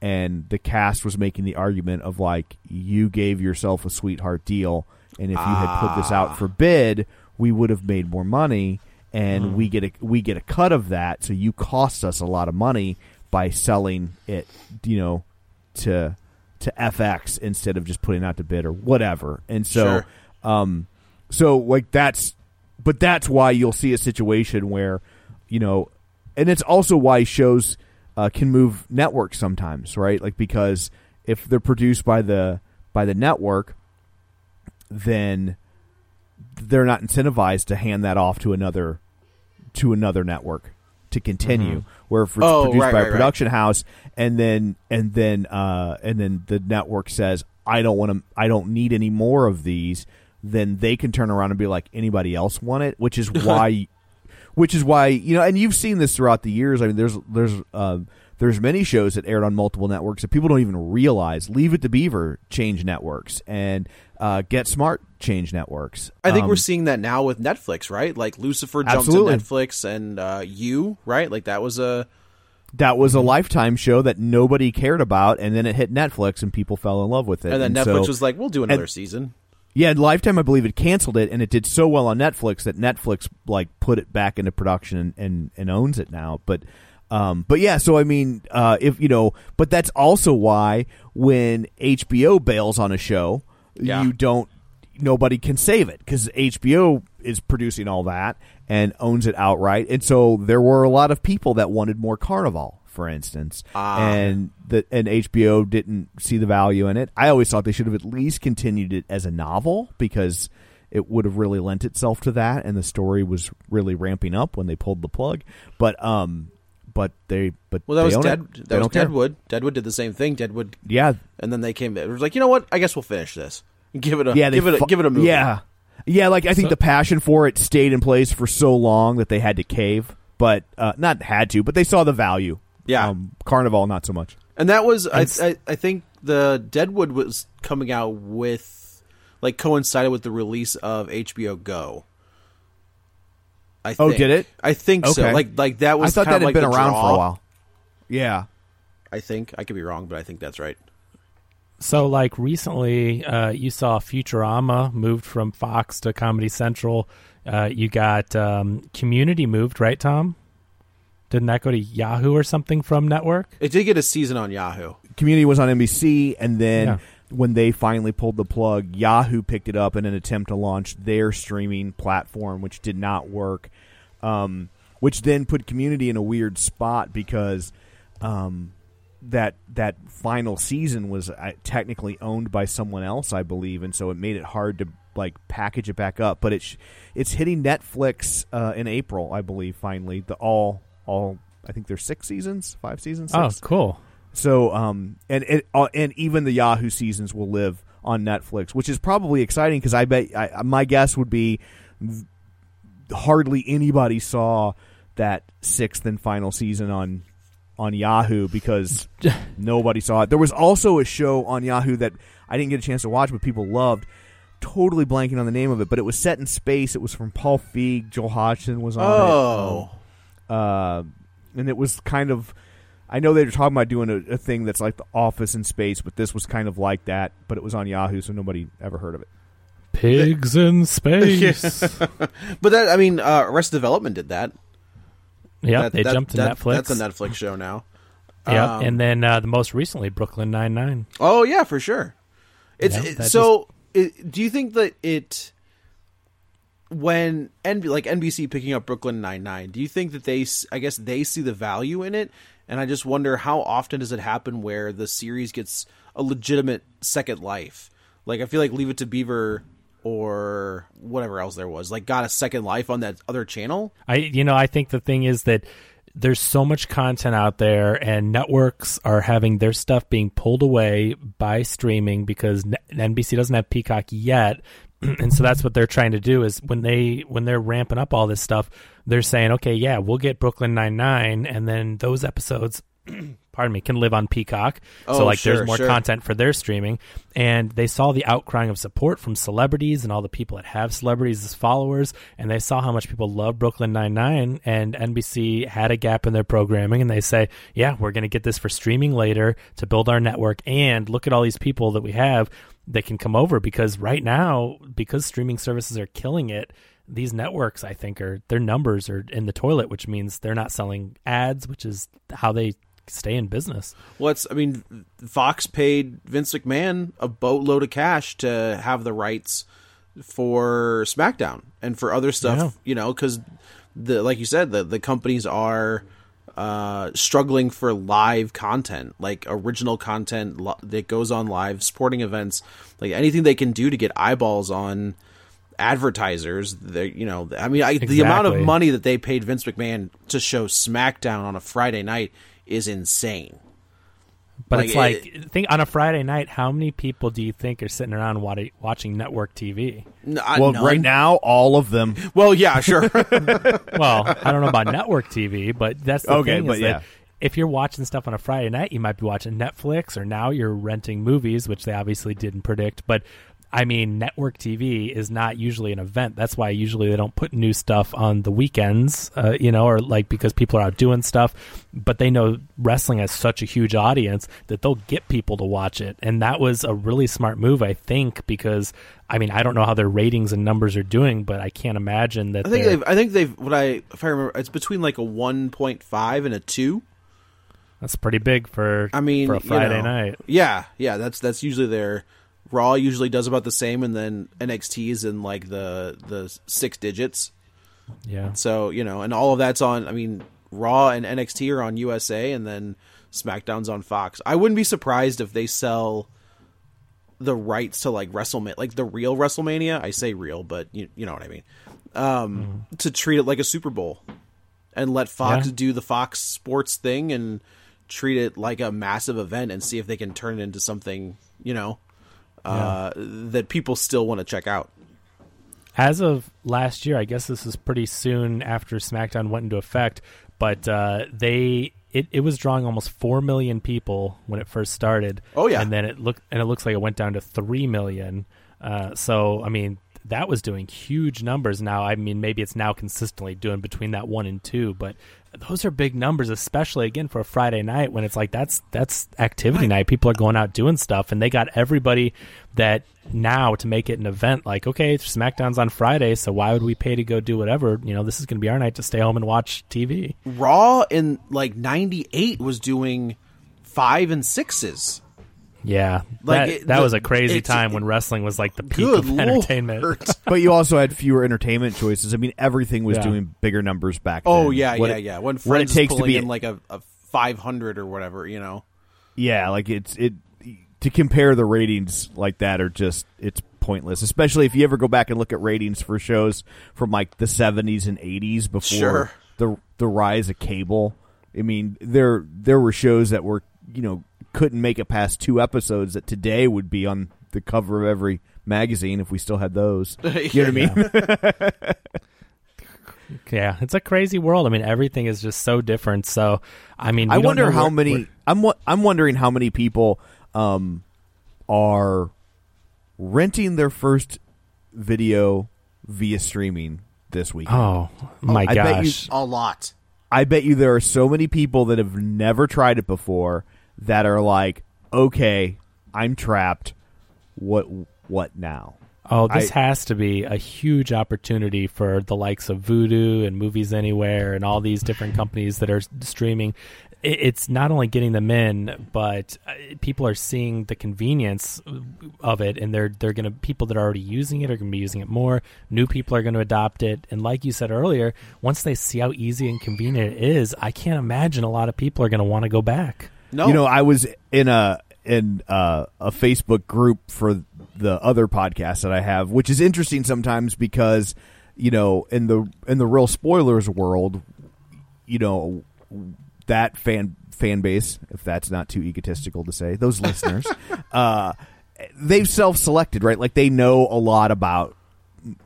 and the cast was making the argument of like you gave yourself a sweetheart deal and if you had put this out for ah. bid we would have made more money and hmm. we get a we get a cut of that so you cost us a lot of money by selling it you know to to FX instead of just putting out to bid or whatever and so Sure. um so like that's but that's why you'll see a situation where you know and it's also why shows uh, can move networks sometimes, right? Like because if they're produced by the by the network, then they're not incentivized to hand that off to another to another network to continue. Where if it's Oh, produced right, by right, a right. production house, and then and then uh, and then the network says, "I don't want to. I don't need any more of these." Then they can turn around and be like, "Anybody else want it?" Which is why, which is why you know, and you've seen this throughout the years. I mean, there's there's uh, there's many shows that aired on multiple networks that people don't even realize. Leave It to Beaver change networks, and uh, Get Smart change networks. I think Um, we're seeing that now with Netflix, right? Like Lucifer jumped Absolutely. to Netflix, and uh, you, right? Like that was a that was a lifetime show that nobody cared about, and then it hit Netflix, and people fell in love with it. and then so- Netflix was like, "We'll do another and- season." Yeah, Lifetime, I believe, had canceled it, and it did so well on Netflix that Netflix like put it back into production and, and, and owns it now. But um, but yeah, so I mean, uh, if you know, but that's also why when HBO bails on a show, Yeah. you don't, nobody can save it because HBO is producing all that and owns it outright, and so there were a lot of people that wanted more Carnivàle, for instance, Ah. and that and HBO didn't see the value in it. I always thought they should have at least continued it as a novel because it would have really lent itself to that, and the story was really ramping up when they pulled the plug. But um, but they but Well, that they was Dead. it. That was don't care. Deadwood. Deadwood did the same thing. Deadwood, Yeah, and then they came. It was like, you know what? I guess we'll finish this. Give it a yeah. Give it a, fu- give it a movie. Yeah, yeah. Like I think So- the passion for it stayed in place for so long that they had to cave, but uh, not had to, but they saw the value. Yeah. um, Carnivàle not so much. And that was I, I I think the Deadwood was coming out with like coincided with the release of HBO Go. I Oh, did it? I think so. Okay. Like like that was I thought that had like been around draw, for a while. Yeah. I think I could be wrong, but I think that's right. So, like recently, uh, you saw Futurama moved from Fox to Comedy Central. Uh, you got um, Community moved, right, Tom? Didn't that go to Yahoo or something from network? It did get a season on Yahoo. Community was on NBC, and then Yeah. When they finally pulled the plug, Yahoo picked it up in an attempt to launch their streaming platform, which did not work. Um, which then put Community in a weird spot because um, that that final season was uh, technically owned by someone else, I believe, and so it made it hard to like package it back up. But it's it's hitting Netflix uh, in April, I believe. Finally, the all all I think there's six seasons, five seasons. Oh, Six? cool. So, um, and it, uh, and even the Yahoo seasons will live on Netflix, which is probably exciting because I bet I, my guess would be hardly anybody saw that sixth and final season on on Yahoo because nobody saw it. There was also a show on Yahoo that I didn't get a chance to watch, but people loved. Totally blanking on the name of it, but it was set in space. It was from Paul Feig. Joel Hodgson was on it. Oh, uh, and it was kind of. I know they were talking about doing a, a thing that's like The Office in space, but this was kind of like that. But it was on Yahoo, so nobody ever heard of it. Pigs in space. but that I mean, uh, Arrested Development did that. Yeah, That- they that- jumped to that- Netflix. That's a Netflix show now. Yeah, Um, and then uh, the most recently, Brooklyn Nine Nine. Oh yeah, for sure. It's Yeah, it- that so. It, do you think that it when NB, like NBC picking up Brooklyn Nine Nine? Do you think that they? I guess they see the value in it, and I just wonder how often does it happen where the series gets a legitimate second life? Like I feel like Leave It to Beaver or whatever else there was, like got a second life on that other channel. I you know I think the thing is that there's so much content out there and networks are having their stuff being pulled away by streaming because NBC doesn't have Peacock yet and so that's what they're trying to do is when they when they're ramping up all this stuff they're saying okay yeah we'll get Brooklyn 99 and then those episodes pardon me can live on Peacock. Oh, so like sure, there's more sure. content for their streaming. And they saw the outcrying of support from celebrities and all the people that have celebrities as followers. And they saw how much people love Brooklyn Nine-Nine. And NBC had a gap in their programming. And they say yeah we're going to get this for streaming later to build our network. And look at all these people that we have that can come over because right now because streaming services are killing it these networks I think are their numbers are in the toilet which means they're not selling ads which is how they stay in business What's I mean, Fox paid Vince McMahon a boatload of cash to have the rights for SmackDown and for other stuff. Yeah. You know, because the like you said, the the companies are uh, struggling for live content, like original content lo- that goes on live, sporting events, like anything they can do to get eyeballs on advertisers. They, you know, I mean, I, the amount of money that they paid Vince McMahon to show SmackDown on a Friday night is insane. But Like, it's like think on a Friday night, how many people do you think are sitting around wa- watching network TV? N- I- Well, none. right now, all of them. Well, yeah, sure. Well, I don't know about network TV, but that's the Okay, thing. but is yeah. that if you're watching stuff on a Friday night, you might be watching Netflix, or now you're renting movies, which they obviously didn't predict. But I mean, network TV is not usually an event. That's why usually they don't put new stuff on the weekends, uh, you know, or like because people are out doing stuff. But they know wrestling has such a huge audience that they'll get people to watch it, and that was a really smart move, I think, because. I mean, I don't know how their ratings and numbers are doing, but I can't imagine that. I think they've. I think they've. What I, if I remember, it's between like a one point five and a two. That's pretty big for I mean, for a you Friday know, night. Yeah, yeah. That's that's usually their. Raw usually does about the same, and then NXT is in like the the six digits. Yeah. So you know, and all of that's on. I mean, Raw and NXT are on USA, and then SmackDown's on Fox. I wouldn't be surprised if they sell the rights to like WrestleMania, like the real WrestleMania. I say real, but you you know what I mean. Um, To treat it like a Super Bowl, and let Fox Yeah. do the Fox Sports thing, and treat it like a massive event, and see if they can turn it into something you know uh, that people still want to check out. As of last year, I guess this is pretty soon after SmackDown went into effect, but uh, they it, it was drawing almost four million people when it first started. Oh, yeah. and then it looked and it looks like it went down to three million. Uh, so I mean that was doing huge numbers. Now I mean maybe it's now consistently doing between that one and two, but those are big numbers, especially again for a Friday night when it's like that's that's activity night. People are going out doing stuff, and they got everybody that now to make it an event. Like, okay, SmackDown's on Friday, so why would we pay to go do whatever? You know, this is going to be our night to stay home and watch TV. Raw in like '98 was doing five and sixes. Yeah, Like, that it- that the- was a crazy time when wrestling was like the peak Good of entertainment. But you also had fewer entertainment choices. I mean, everything was Yeah. doing bigger numbers back Oh then. yeah, What yeah, it- yeah. When what Friends it takes is to pulling be in like a, a 500 or whatever, you know. yeah, like it's it to compare the ratings like that are just it's pointless. Especially if you ever go back and look at ratings for shows from like the seventies and eighties before Sure. the the rise of cable. I mean, there there were shows that were you know couldn't make it past two episodes that today would be on the cover of every magazine if we still had those. You know what I mean? Yeah, it's a crazy world. I mean, everything is just so different. So, I mean, I wonder how where- many. where- I'm wa- I'm wondering how many people um, are renting their first video via streaming this week. Oh my I bet you- gosh! A lot. I bet you there are so many people that have never tried it before that are like, okay, I'm trapped. What what now? Oh, this I- has to be a huge opportunity for the likes of Vudu and Movies Anywhere and all these different companies that are streaming. It's not only getting them in, but uh, people are seeing the convenience of it, and they're they're gonna people that are already using it are gonna be using it more. New people are gonna adopt it, and like you said earlier, once they see how easy and convenient it is, I can't imagine a lot of people are gonna want to go back. No, You know, I was in a in uh, a Facebook group for the other podcast that I have, which is interesting sometimes because you know in the in the real spoilers world, you know that fan fan base, if that's not too egotistical to say, those listeners, uh, they've self selected, right? Like they know a lot about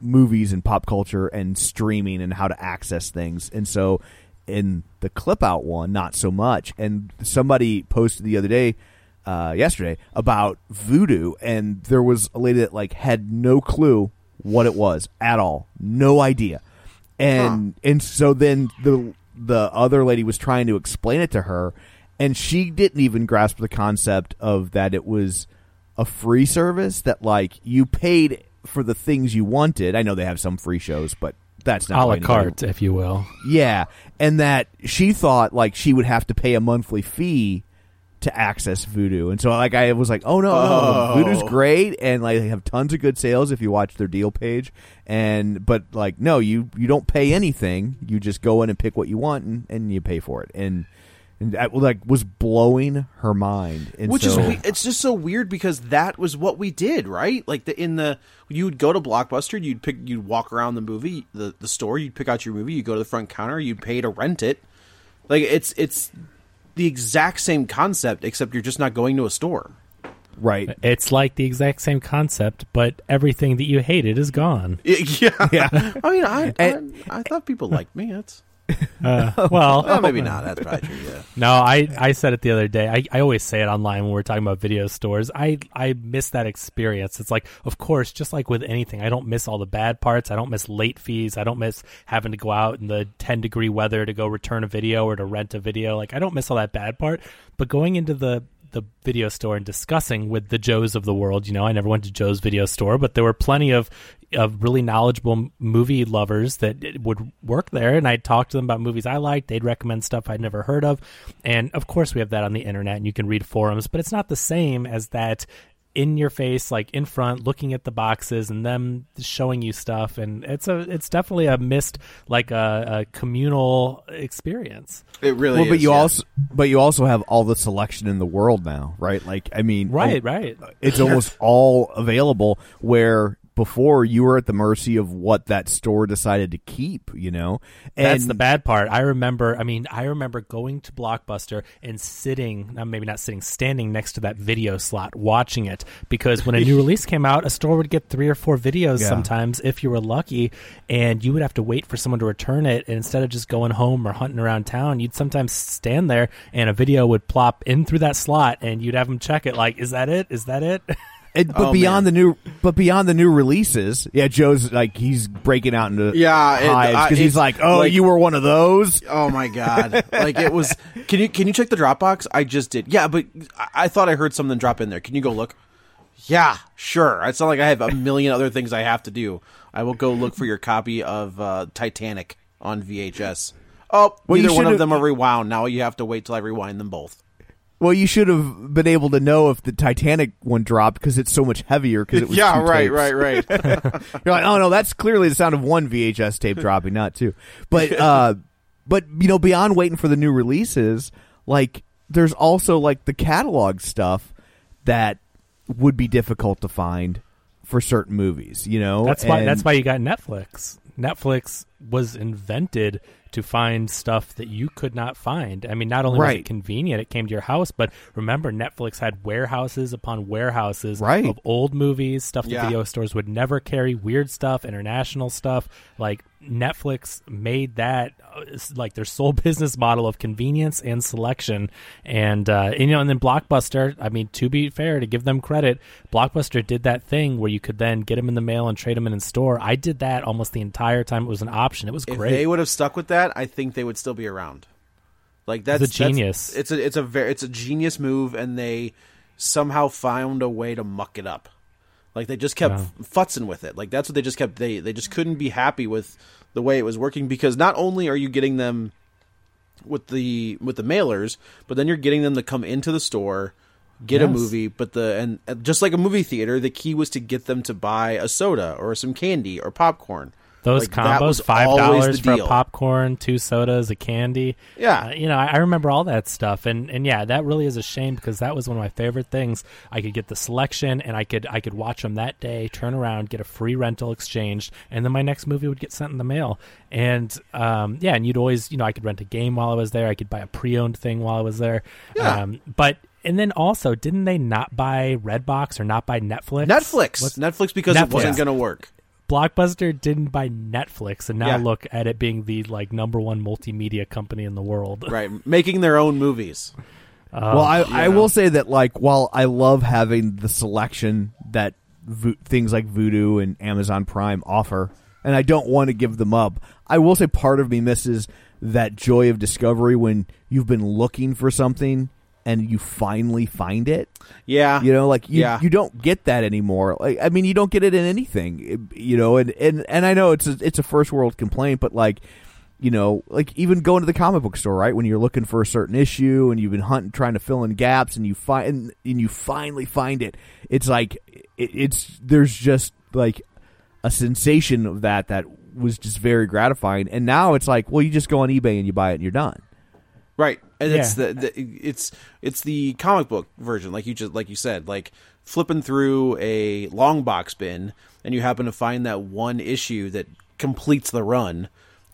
movies and pop culture and streaming and how to access things. And so in the clip out one, not so much. And somebody posted the other day, uh, yesterday about Vudu and there was a lady that like had no clue what it was at all. No idea. And and so then the the other lady was trying to explain it to her and she didn't even grasp the concept of that it was a free service that like you paid for the things you wanted. I know they have some free shows, but that's not A la carte, if you will. Yeah, and that she thought like she would have to pay a monthly fee to access Vudu, and so like I was like, oh no, Oh. no, Vudu's great, and like they have tons of good sales if you watch their deal page, and but like no, you you don't pay anything, you just go in and pick what you want, and, and you pay for it, and and that like was blowing her mind, and Which so, is we- it's just so weird because that was what we did, right? Like the in the you would go to Blockbuster, you'd pick, you'd walk around the movie, the the store, you'd pick out your movie, you go to the front counter, you'd pay to rent it. Like it's it's the exact same concept, except you're just not going to a store. right. It's like the exact same concept, but everything that you hated is gone. Yeah, Yeah. I mean, I I, I thought people liked me. That's Uh, well, well, maybe not. That's probably true. Yeah. No, I, I said it the other day. I, I always say it online when we're talking about video stores. I, I miss that experience. It's like, of course, just like with anything, I don't miss all the bad parts. I don't miss late fees. I don't miss having to go out in the 10 degree weather to go return a video or to rent a video. Like, I don't miss all that bad part. But going into the, the video store and discussing with the Joes of the world, you know, I never went to Joe's video store, but there were plenty of of really knowledgeable movie lovers that would work there and I'd talk to them about movies I liked. They'd recommend stuff I'd never heard of. And of course we have that on the internet and you can read forums but it's not the same as that in your face like in front looking at the boxes and them showing you stuff and it's a it's definitely a missed like a, a communal experience It really. well, but you yeah. also but you also have all the selection in the world now, right? Like I mean, right oh, right it's almost all available where before you were at the mercy of what that store decided to keep you know and That's the bad part. I remember. I mean, I remember going to Blockbuster and sitting, uh, maybe not sitting, standing next to that video slot, watching it. Because when a new release came out, a store would get three or four videos Yeah. sometimes, if you were lucky, and you would have to wait for someone to return it. And instead of just going home or hunting around town, you'd sometimes stand there, and a video would plop in through that slot, and you'd have them check it. Like, is that it? Is that it? and, but Oh, beyond man. the new but beyond the new releases yeah joe's like he's breaking out into Yeah, it- hives I- because he's like oh like- you were one of those Oh my god! like it was. Can you can you check the Dropbox? I just did. Yeah, but I, I thought I heard something drop in there. Can you go look? Yeah, sure. It's not like I have a million other things I have to do. I will go look for your copy of uh, Titanic on VHS. Oh, Well, you neither one of them are rewound. Now you have to wait till I rewind them both. Well you should have been able to know if the titanic one dropped because it's so much heavier because it was yeah, two right, tapes. right, right, You're like, oh no, that's clearly the sound of one VHS tape dropping, not two. But uh, but you know, beyond waiting for the new releases, like there's also like the catalog stuff that would be difficult to find for certain movies. You know, That's why. And- That's why you got Netflix. Netflix was invented to find stuff that you could not find. I mean, not only was it convenient, it came to your house, but remember, Netflix had warehouses upon warehouses Right. of old movies, stuff that Yeah. video stores would never carry, weird stuff, international stuff. Like Netflix made that uh, like their sole business model of convenience and selection, and, uh, and you know, and then Blockbuster. I mean, to be fair, to give them credit, Blockbuster did that thing where you could then get them in the mail and trade them in in store. I did that almost the entire time it was an option. It was if great. they would have stuck with that, I think they would still be around. Like that's It's a that's- genius. it's a it's a very it's a genius move, and they somehow found a way to muck it up. Like they just kept Wow. futzing with it. Like that's what they just kept. They they just couldn't be happy with the way it was working because not only are you getting them with the with the mailers, but then you're getting them to come into the store, get a movie. But the and just like a movie theater, the key was to get them to buy a soda or some candy or popcorn. Those Like, combos, five dollars for a popcorn, two sodas, a candy. Yeah. Uh, you know, I, I remember all that stuff, and and yeah, that really is a shame because that was one of my favorite things. I could get the selection, and I could I could watch them that day, turn around, get a free rental exchanged, and then my next movie would get sent in the mail. And um, yeah, and you'd always, you know, I could rent a game while I was there. I could buy a pre-owned thing while I was there. Yeah. Um, but and then also, didn't they not buy Redbox or not buy Netflix? Netflix, What's- Netflix because it wasn't going to work. Blockbuster didn't buy Netflix, and now Yeah. look at it being the like number one multimedia company in the world. Right, making their own movies. Um, well, I, I will say that like while I love having the selection that vo- things like Vudu and Amazon Prime offer, and I don't want to give them up, I will say part of me misses that joy of discovery when you've been looking for something and you finally find it. Yeah, You know, like you, Yeah. you don't get that anymore. Like I mean, you don't get it in anything. You know, and and and I know it's a, it's a first world complaint, but like you know, like even going to the comic book store, right? When you're looking for a certain issue and you've been hunting, trying to fill in gaps, and you find and, and you finally find it. It's like it, it's there's just like a sensation of that that was just very gratifying. And now it's like, well, you just go on eBay and you buy it and you're done. Right, and it's the, the it's it's the comic book version, like you just like you said, like flipping through a long box bin, and you happen to find that one issue that completes the run.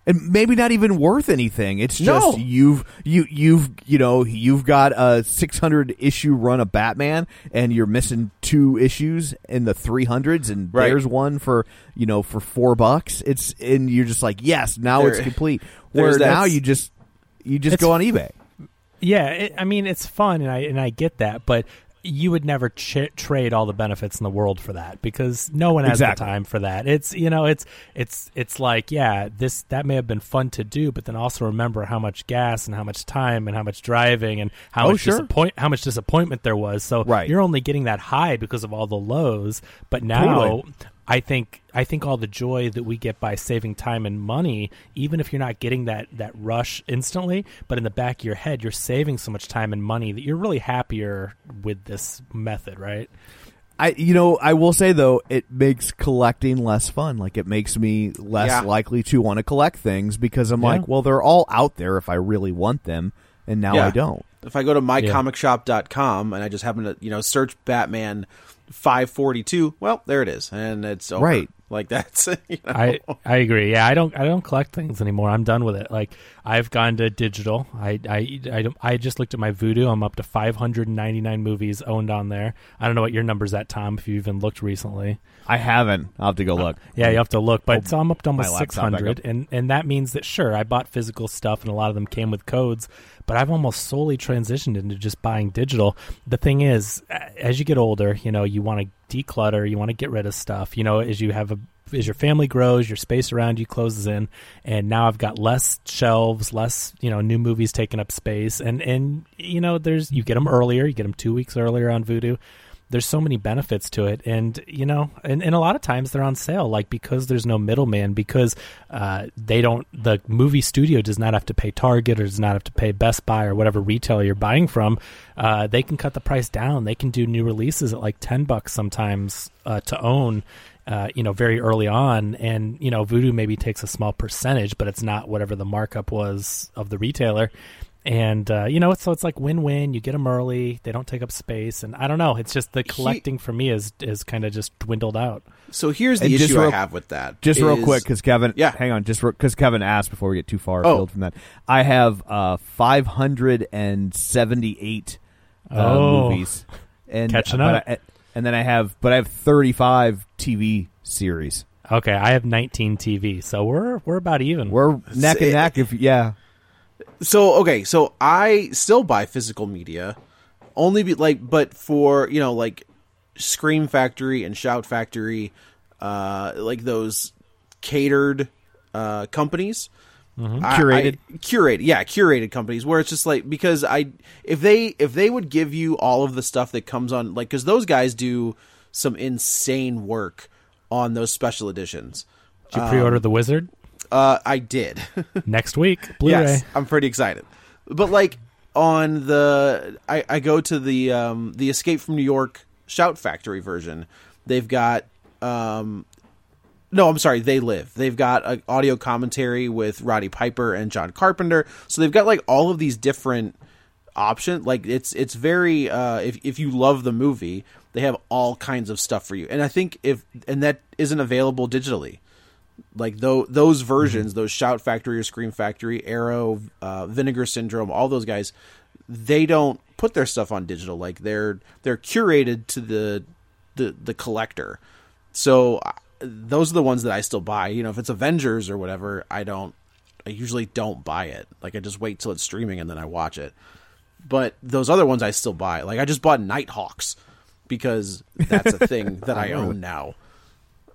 and maybe not even worth anything. It's just No. you've you you've you know you've got a 600 issue run of Batman, and you're missing two issues in the 300s, and Right. there's one for you know for four bucks. It's and you're just like yes, now There- it's complete. Where now you just you just It's- go on eBay. Yeah, it, I mean it's fun, and I and I get that, but you would never ch- trade all the benefits in the world for that because no one has Exactly. the time for that. It's you know it's it's it's like yeah, this that may have been fun to do, but then also remember how much gas and how much time and how much driving and how Oh, much sure. disappoint how much disappointment there was. So Right. you're only getting that high because of all the lows, but now. Totally. I think I think all the joy that we get by saving time and money, even if you're not getting that that rush instantly, but in the back of your head, you're saving so much time and money that you're really happier with this method, right? I you know I will say though it makes collecting less fun. Like it makes me less Yeah. likely to want to collect things because I'm Yeah. like, well, they're all out there if I really want them, and now Yeah. I don't. If I go to mycomicshop.com and I just happen to, you know, search Batman 542, well, there it is. And it's over. Right. Like that's, you know. I I agree. Yeah, I don't I don't collect things anymore. I'm done with it. Like I've gone to digital. I I I, don't- I just looked at my Vudu. I'm up to 599 movies owned on there. I don't know what your number's at, Tom. If you even looked recently. I haven't. I'll have to go uh, look. Yeah, you have to look, but oh, so I'm up to my almost laptop six back hundred, up. and and that means that sure, I bought physical stuff, and a lot of them came with codes, but I've almost solely transitioned into just buying digital. The thing is, as you get older, you know, you want to declutter, you want to get rid of stuff. You know, as you have a as your family grows, your space around you closes in, and now I've got less shelves, less you know new movies taking up space, and and you know there's you get them earlier, you get them two weeks earlier on Vudu there's so many benefits to it. And you know and, and a lot of times they're on sale like because there's no middleman because uh, they don't the movie studio does not have to pay target or does not have to pay best buy or whatever retailer you're buying from. Uh, they can cut the price down. They can do new releases at like 10 bucks sometimes uh, to own uh, you know, very early on, and you know, Vudu maybe takes a small percentage, but it's not whatever the markup was of the retailer and uh, you know so it's like win-win you get them early they don't take up space and i don't know it's just the collecting for me is is kind of just dwindled out So here's the And just issue I real- have with that. Just real quick, because Kevin, Yeah. hang on, just because Kevin asked before we get too far Oh. afield from that. I have uh, 578 uh, Oh. movies, and Catching up. I- and then I have, but I have 35 TV series. okay i have 19 tv so we're we're about even We're neck and neck. If yeah, So okay, so I still buy physical media, only be like, but for you know like Scream Factory and Shout Factory, uh, like those catered uh, companies. I- Curated. I- curated, yeah, curated companies where it's just like because I if they if they would give you all of the stuff that comes on like because those guys do some insane work on those special editions. did you pre-order the wizard Uh, I did. next week blu-ray Yes, I'm pretty excited. But like on the, I, I go to the um, the Escape from New York Shout Factory version. They've got, um, no, I'm sorry, They Live. They've got an audio commentary with Roddy Piper and John Carpenter. So they've got like all of these different options. Like it's it's very uh, if if you love the movie, they have all kinds of stuff for you. And I think if and that isn't available digitally like tho- those versions, those Shout Factory or Scream Factory, Arrow, uh, Vinegar Syndrome, all those guys, they don't put their stuff on digital. Like they're they're curated to the the the collector. So those are the ones that I still buy. You know, if it's Avengers or whatever, I don't. I usually don't buy it. Like I just wait till it's streaming and then I watch it. But those other ones I still buy. Like I just bought Nighthawks because that's a thing that I own now.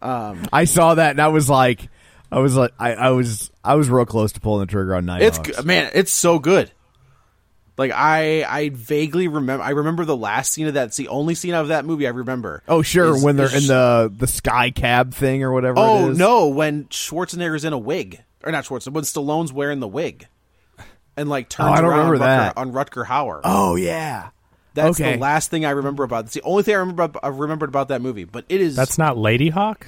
Um, I saw that and I was like, I was like, I, I was, I was real close to pulling the trigger on Night It's Hawks. man, it's so good. Like I, I vaguely remember. I remember the last scene of that. It's the only scene of that movie I remember. Oh sure, is- when they're in the the sky cab thing or whatever. Oh it is. no, when Schwarzenegger's in a wig. or not Schwarzenegger, when Stallone's wearing the wig, and like turns Oh, I don't around remember Rutger, that. on Rutger Hauer. Oh yeah. That's okay. the last thing I remember about. It's the only thing I remember. About, I remembered about that movie, but it is That's not Ladyhawke.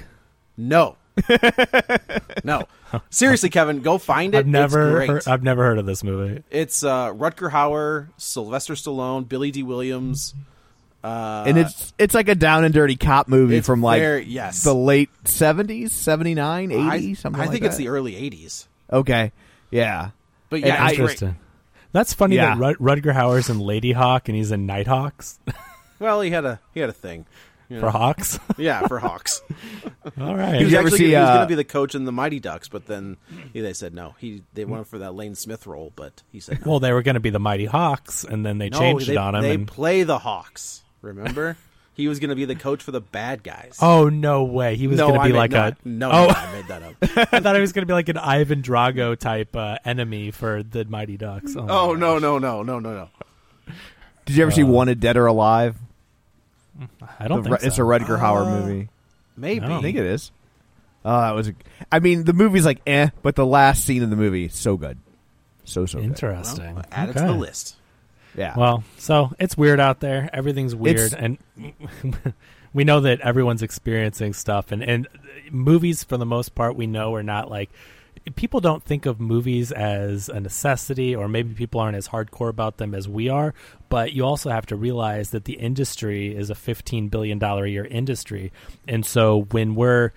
no, no. Seriously, Kevin, go find it. I've never, It's great. heard, I've never heard of this movie. It's uh, Rutger Hauer, Sylvester Stallone, Billy Dee Williams. and it's it's like a down and dirty cop movie from like very- yes. the late 70s, 79, 80, I, something I like think that. it's the early '80s. Okay. Yeah. But And yeah, I- great. Interesting. That's funny Yeah. that Rut- Rutger Hauer's in Ladyhawke and he's in Nighthawks Well, he had a he had a thing. you know. for Hawks. Yeah, for Hawks. All right. He right. was you actually see, he was uh, going to be the coach in the Mighty Ducks, but then he, they said no. He they went for that Lane Smith role, but he said no. Well, they were going to be the Mighty Hawks, and then they no, changed they, it on him. They and- play the Hawks. Remember, he was going to be the coach for the bad guys. oh no way! He was no, going to be made- like no, a no, Oh, no, I made that up. I thought he was going to be like an Ivan Drago type uh, enemy for the Mighty Ducks. Oh, Oh no, no, no, no, no, no. Did you ever see Wanted Dead or Alive? I don't The think Ru- It's a so. Rutger Hauer movie. Maybe. No. I think it is. Oh, that was. A, I mean, the movie's like eh, but the last scene in the movie so good, so so good. Interesting. Well, add it to the list. Yeah. Well, so it's weird out there. Everything's weird, It's- and we know that everyone's experiencing stuff. And and movies, for the most part, we know are not like people don't think of movies as a necessity, or maybe people aren't as hardcore about them as we are. But you also have to realize that the industry is a fifteen billion dollar a year industry, and so when we're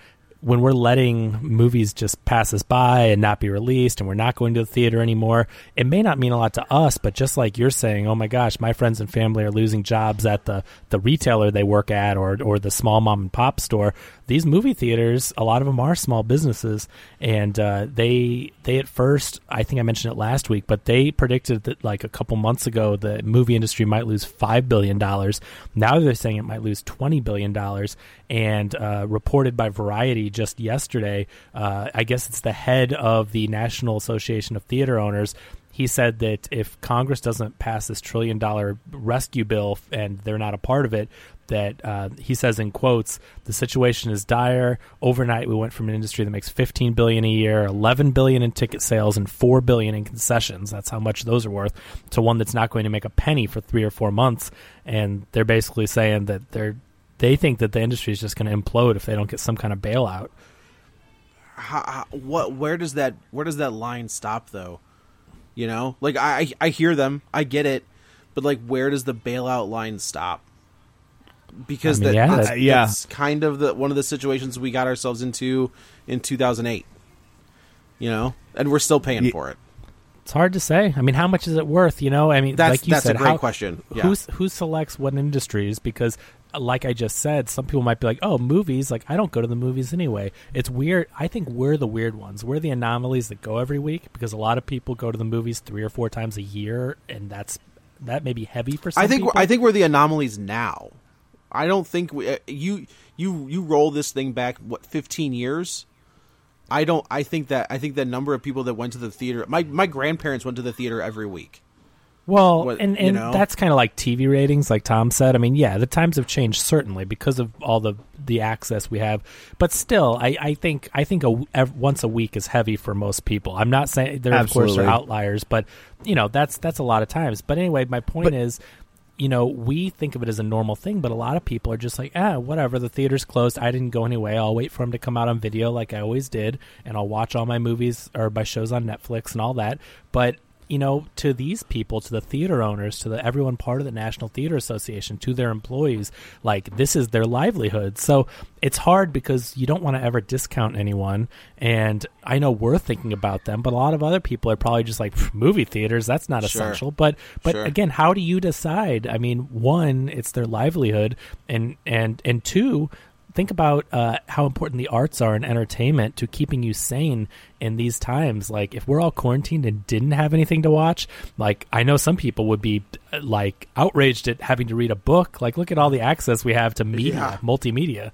when we're letting movies just pass us by and not be released and we're not going to the theater anymore, it may not mean a lot to us, but just like you're saying, oh my gosh, my friends and family are losing jobs at the, the retailer they work at or, or the small mom and pop store. These movie theaters, a lot of them are small businesses, and uh, they they at first, I think I mentioned it last week, but they predicted that like a couple months ago the movie industry might lose five billion dollars. Now they're saying it might lose twenty billion dollars, and uh, reported by Variety just yesterday. Uh, I guess it's the head of the National Association of Theater Owners. He said that if Congress doesn't pass this trillion dollar rescue bill and they're not a part of it, that uh, he says in quotes, the situation is dire. Overnight, we went from an industry that makes 15 billion a year, 11 billion in ticket sales, and 4 billion in concessions. That's how much those are worth. To one that's not going to make a penny for three or four months, and they're basically saying that they're they think that the industry is just going to implode if they don't get some kind of bailout. how, how, what where does that where does that line stop though you know like I, I hear them i get it but like where does the bailout line stop because I mean, that, yeah, that's, that- yeah. that's kind of the one of the situations we got ourselves into in 2008 you know and we're still paying Ye- for it It's hard to say. I mean, how much is it worth? You know, I mean, That's- like you that's a said, great how, question. Yeah. Who selects what industries? Because, uh, like I just said, some people might be like, "Oh, movies." Like, I don't go to the movies anyway. It's weird. I think we're the weird ones. We're the anomalies that go every week because a lot of people go to the movies three or four times a year, and that's that may be heavy for some. I think people. I think we're the anomalies now. I don't think we, uh, you you you roll this thing back what 15 years. I don't. I think that I think the number of people that went to the theater. My my grandparents went to the theater every week. Well, what- and you and know? that's kind of like TV ratings, like Tom said. I mean, yeah, the times have changed certainly because of all the the access we have. But still, I, I think I think a, ev- once a week is heavy for most people. I'm not saying there of course Absolutely. are outliers, but you know that's that's a lot of times. But anyway, my point is. You know, we think of it as a normal thing, but a lot of people are just like, ah, whatever. The theater's closed. I didn't go anyway. I'll wait for them to come out on video like I always did, and I'll watch all my movies or my shows on Netflix and all that. But you know, to these people, to the theater owners, to the everyone part of the National Theater Association, to their employees, like this is their livelihood. So it's hard because you don't want to ever discount anyone. And I know we're thinking about them, but a lot of other people are probably just like movie theaters. That's not Sure. essential. But but Sure. again, how do you decide? I mean, one, it's their livelihood, and and and two, think about uh, how important the arts are in entertainment to keeping you sane in these times. Like, if we're all quarantined and didn't have anything to watch, like I know some people would be uh, like outraged at having to read a book. Like, look at all the access we have to media, Yeah. multimedia.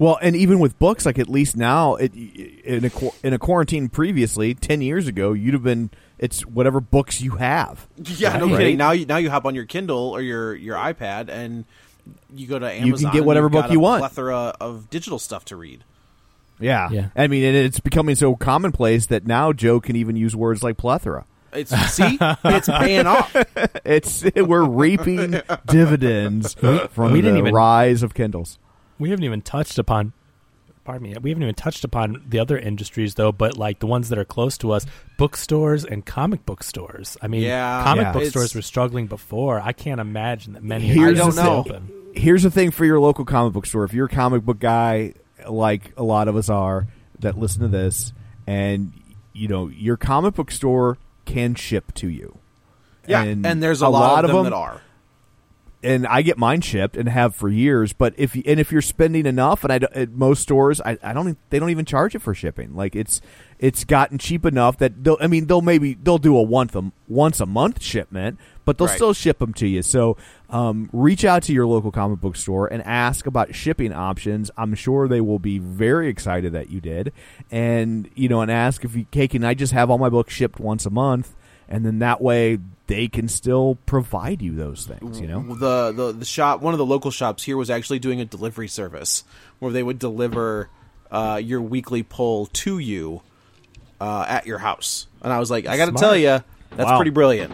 Well, and even with books, like at least now, it, in a in a quarantine previously, ten years ago, you'd have been it's whatever books you have. Yeah, no kidding. Now you now you hop on your Kindle or your your iPad and you go to Amazon. you can get whatever book got you a want. Plethora of digital stuff to read. Yeah. Yeah. I mean, and it's becoming so commonplace that now Joe can even use words like plethora. It's see, it's paying off. It's we're reaping dividends from We didn't the even- rise of Kindles. We haven't even touched upon. Pardon me. We haven't even touched upon the other industries though, but like the ones that are close to us, bookstores and comic book stores. I mean, Yeah. comic Yeah. book It's- stores were struggling before. I can't imagine that many. Here's are the still thing. open. Here's the thing for your local comic book store. If you're a comic book guy, like a lot of us are that listen to this, and you know your comic book store can ship to you. Yeah, and, there's a, lot, of them, that are. and I get mine shipped and have for years. But if you, and if you're spending enough, and I at most stores, I, I don't they don't even charge it for shipping. Like it's it's gotten cheap enough that they'll I mean they'll maybe they'll do a once a once a month shipment, but they'll Right. still ship them to you. So um, reach out to your local comic book store and ask about shipping options. I'm sure they will be very excited that you did, and you know, and ask if you, hey, can I just have all my books shipped once a month? And then that way they can still provide you those things, you know. the, the the shop one of the local shops here was actually doing a delivery service where they would deliver uh, your weekly pull to you uh, at your house and i was like i gotta Smart. tell you that's Wow. pretty brilliant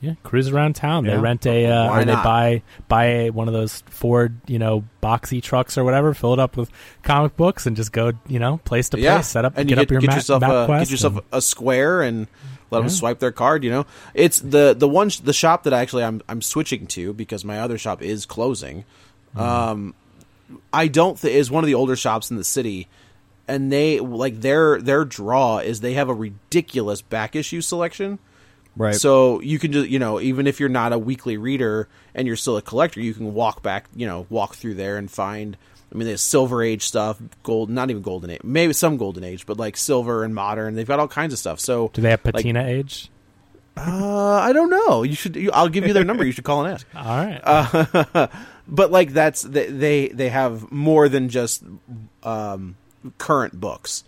Yeah, cruise around town. They rent a uh, or they not? buy buy a, one of those Ford, you know, boxy trucks or whatever, fill it up with comic books, and just go, you know, place to yeah place, set up, and get you up your get map, yourself map a quest get yourself and- a square and let them swipe their card you know it's the the one sh- the shop that actually i'm i'm switching to because my other shop is closing Mm-hmm. um i don't th- is one of the older shops in the city and they like their their draw is they have a ridiculous back issue selection Right. so you can just you know even if you're not a weekly reader and you're still a collector, you can walk back you know walk through there and find. I mean, there's Silver Age stuff, gold, not even Golden Age, maybe some Golden Age, but like Silver and Modern. They've got all kinds of stuff. So Do they have like, patina age? uh, I don't know. You should. You, I'll give you their number. You should call and ask. All right. Uh, but like that's they they, they have more than just um, current books,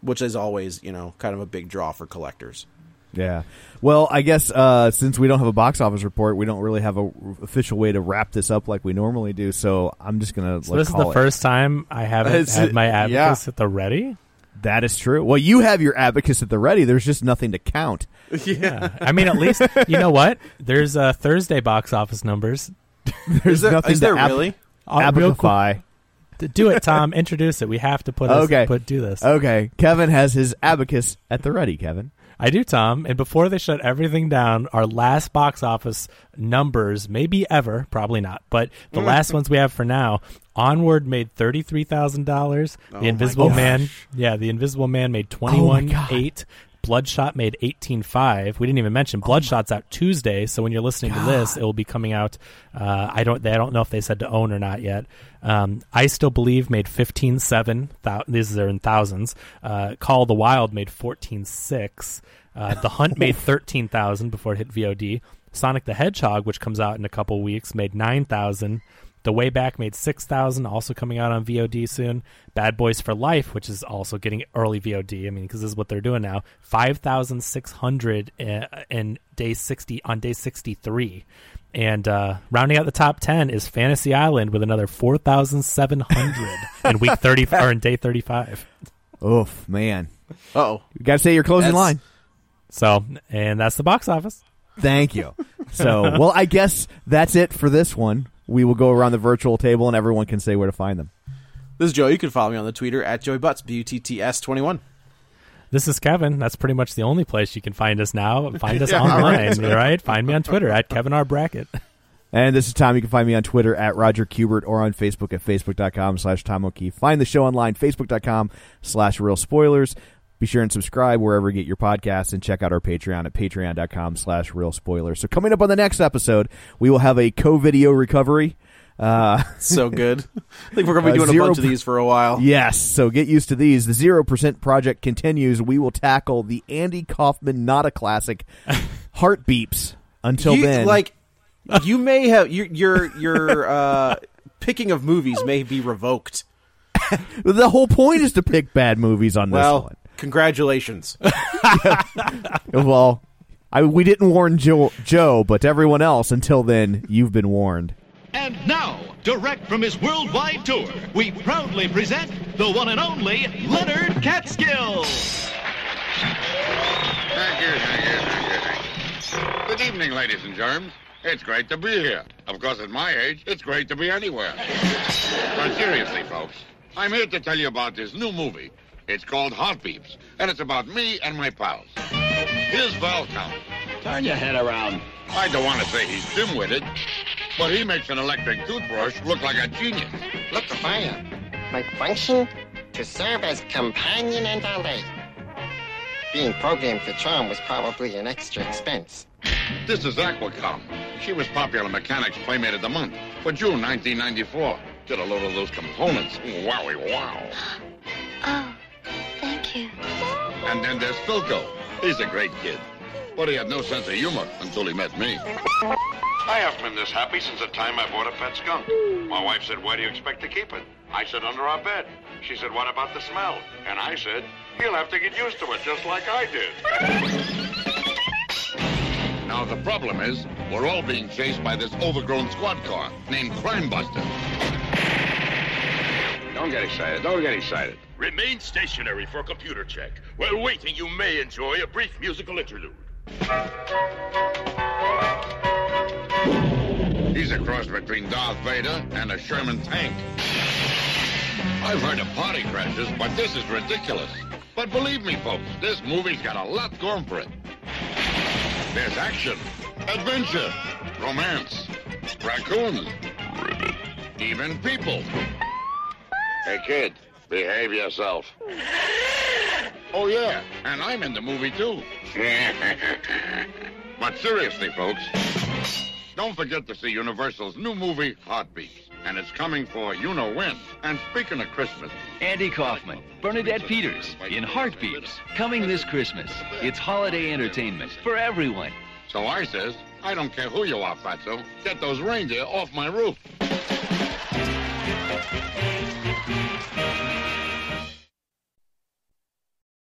which is always you know kind of a big draw for collectors. Yeah. Well, I guess uh, since we don't have a box office report, we don't really have a r- official way to wrap this up like we normally do. So I'm just gonna. so like, this is the it. first time I haven't It's- had my yeah. abacus at the ready. That is true. Well, you have your abacus at the ready. There's just nothing to count. Yeah, I mean, at least you know what? There's uh, Thursday box office numbers. There's Is there, nothing is there to ab- really? Uh, real quick, abacify. do it, Tom. Introduce it. We have to put us, Okay. put do this. Okay, Kevin has his abacus at the ready. Kevin. I do, Tom. And before they shut everything down, our last box office numbers, maybe ever, probably not, but the last ones we have for now. Onward made thirty three thousand dollars. Oh The Invisible. Man, yeah, the Invisible Man made twenty one eight. Bloodshot made eighteen five. We didn't even mention Bloodshot's out Tuesday, so when you're listening to this, it will be coming out. Uh, I don't. They, I don't know if they said to own or not yet. Um, I still believe made fifteen seven. Thou- these are in thousands. Uh, Call of the Wild made fourteen six. Uh, the Hunt made thirteen thousand before it hit VOD. Sonic the Hedgehog, which comes out in a couple weeks, made nine thousand. The Way Back made six thousand, also coming out on VOD soon. Bad Boys for Life, which is also getting early VOD. I mean, because this is what they're doing now. Five thousand six hundred in day sixty on day sixty three. And uh, rounding out the top ten is Fantasy Island with another four thousand seven hundred in week thirty or in day thirty five. Oof, man. Oh, You got to say your closing That's- line. So, and that's the box office. Thank you. So, well, I guess that's it for this one. We will go around the virtual table and everyone can say where to find them. this is Joe. You can follow me on the Twitter at Joey Butts B U T T S twenty one. This is Kevin. That's pretty much the only place you can find us now. Find us Yeah, online, right. Find me on Twitter at Kevin R. Brackett. And this is Tom. You can find me on Twitter at Roger Kubert or on Facebook at facebook.com slash Tom O'Keefe. Find the show online, facebook.com slash real spoilers. Be sure and subscribe wherever you get your podcasts and check out our Patreon at patreon.com slash real spoilers. So coming up on the next episode, we will have a co-video recovery. Uh, So good. I think we're going to be Uh, doing a bunch of these for a while. yes, so get used to these. The 0% project continues. We will tackle the Andy Kaufman Not a Classic Heartbeeps. Until You- then, like you may have your your your uh, picking of movies may be revoked. the whole point is to pick bad movies on this Well, one. Congratulations. Well, I, we didn't warn Joe, Joe, but everyone else, until then, you've been warned. And now, direct from his worldwide tour, we proudly present the one and only Leonard Catskill. Thank you, thank you, thank you, thank you. Good evening, ladies and germs. It's great to be here. Of course, at my age, it's great to be anywhere. But seriously, folks, I'm here to tell you about this new movie. It's called Heartbeeps, and it's about me and my pals. Here's ValCom. Turn your head around. I don't want to say he's dim-witted, but he makes an electric toothbrush look like a genius. Look, the Fire. My function? To serve as companion and valet. Being programmed for charm was probably an extra expense. This is Aquacom. She was Popular Mechanics Playmate of the Month for June 1994. Get a load of those components. Wowie wow. Oh, thank you. And then there's Philco. He's a great kid. But he had no sense of humor until he met me. I haven't been this happy since the time I bought a pet skunk. My wife said, why do you expect to keep it? I said, under our bed. She said, what about the smell? And I said, he'll have to get used to it just like I did. Now the problem is, we're all being chased by this overgrown squad car named Crime Buster. Don't get excited. Don't get excited. Remain stationary for computer check. While waiting, you may enjoy a brief musical interlude. He's a cross between Darth Vader and a Sherman tank. I've heard of party crashes, but this is ridiculous. But believe me, folks, this movie's got a lot going for it. There's action, adventure, romance, raccoons, even people. Hey, kid, behave yourself. Oh, yeah, and I'm in the movie, too. but seriously, folks, don't forget to see Universal's new movie, Heartbeeps. And it's coming for you know when. And speaking of Christmas, Andy Kaufman, Bernadette Peters in Heartbeeps, coming this Christmas. It's holiday entertainment for everyone. So I says, I don't care who you are, Fatso. Get those reindeer off my roof.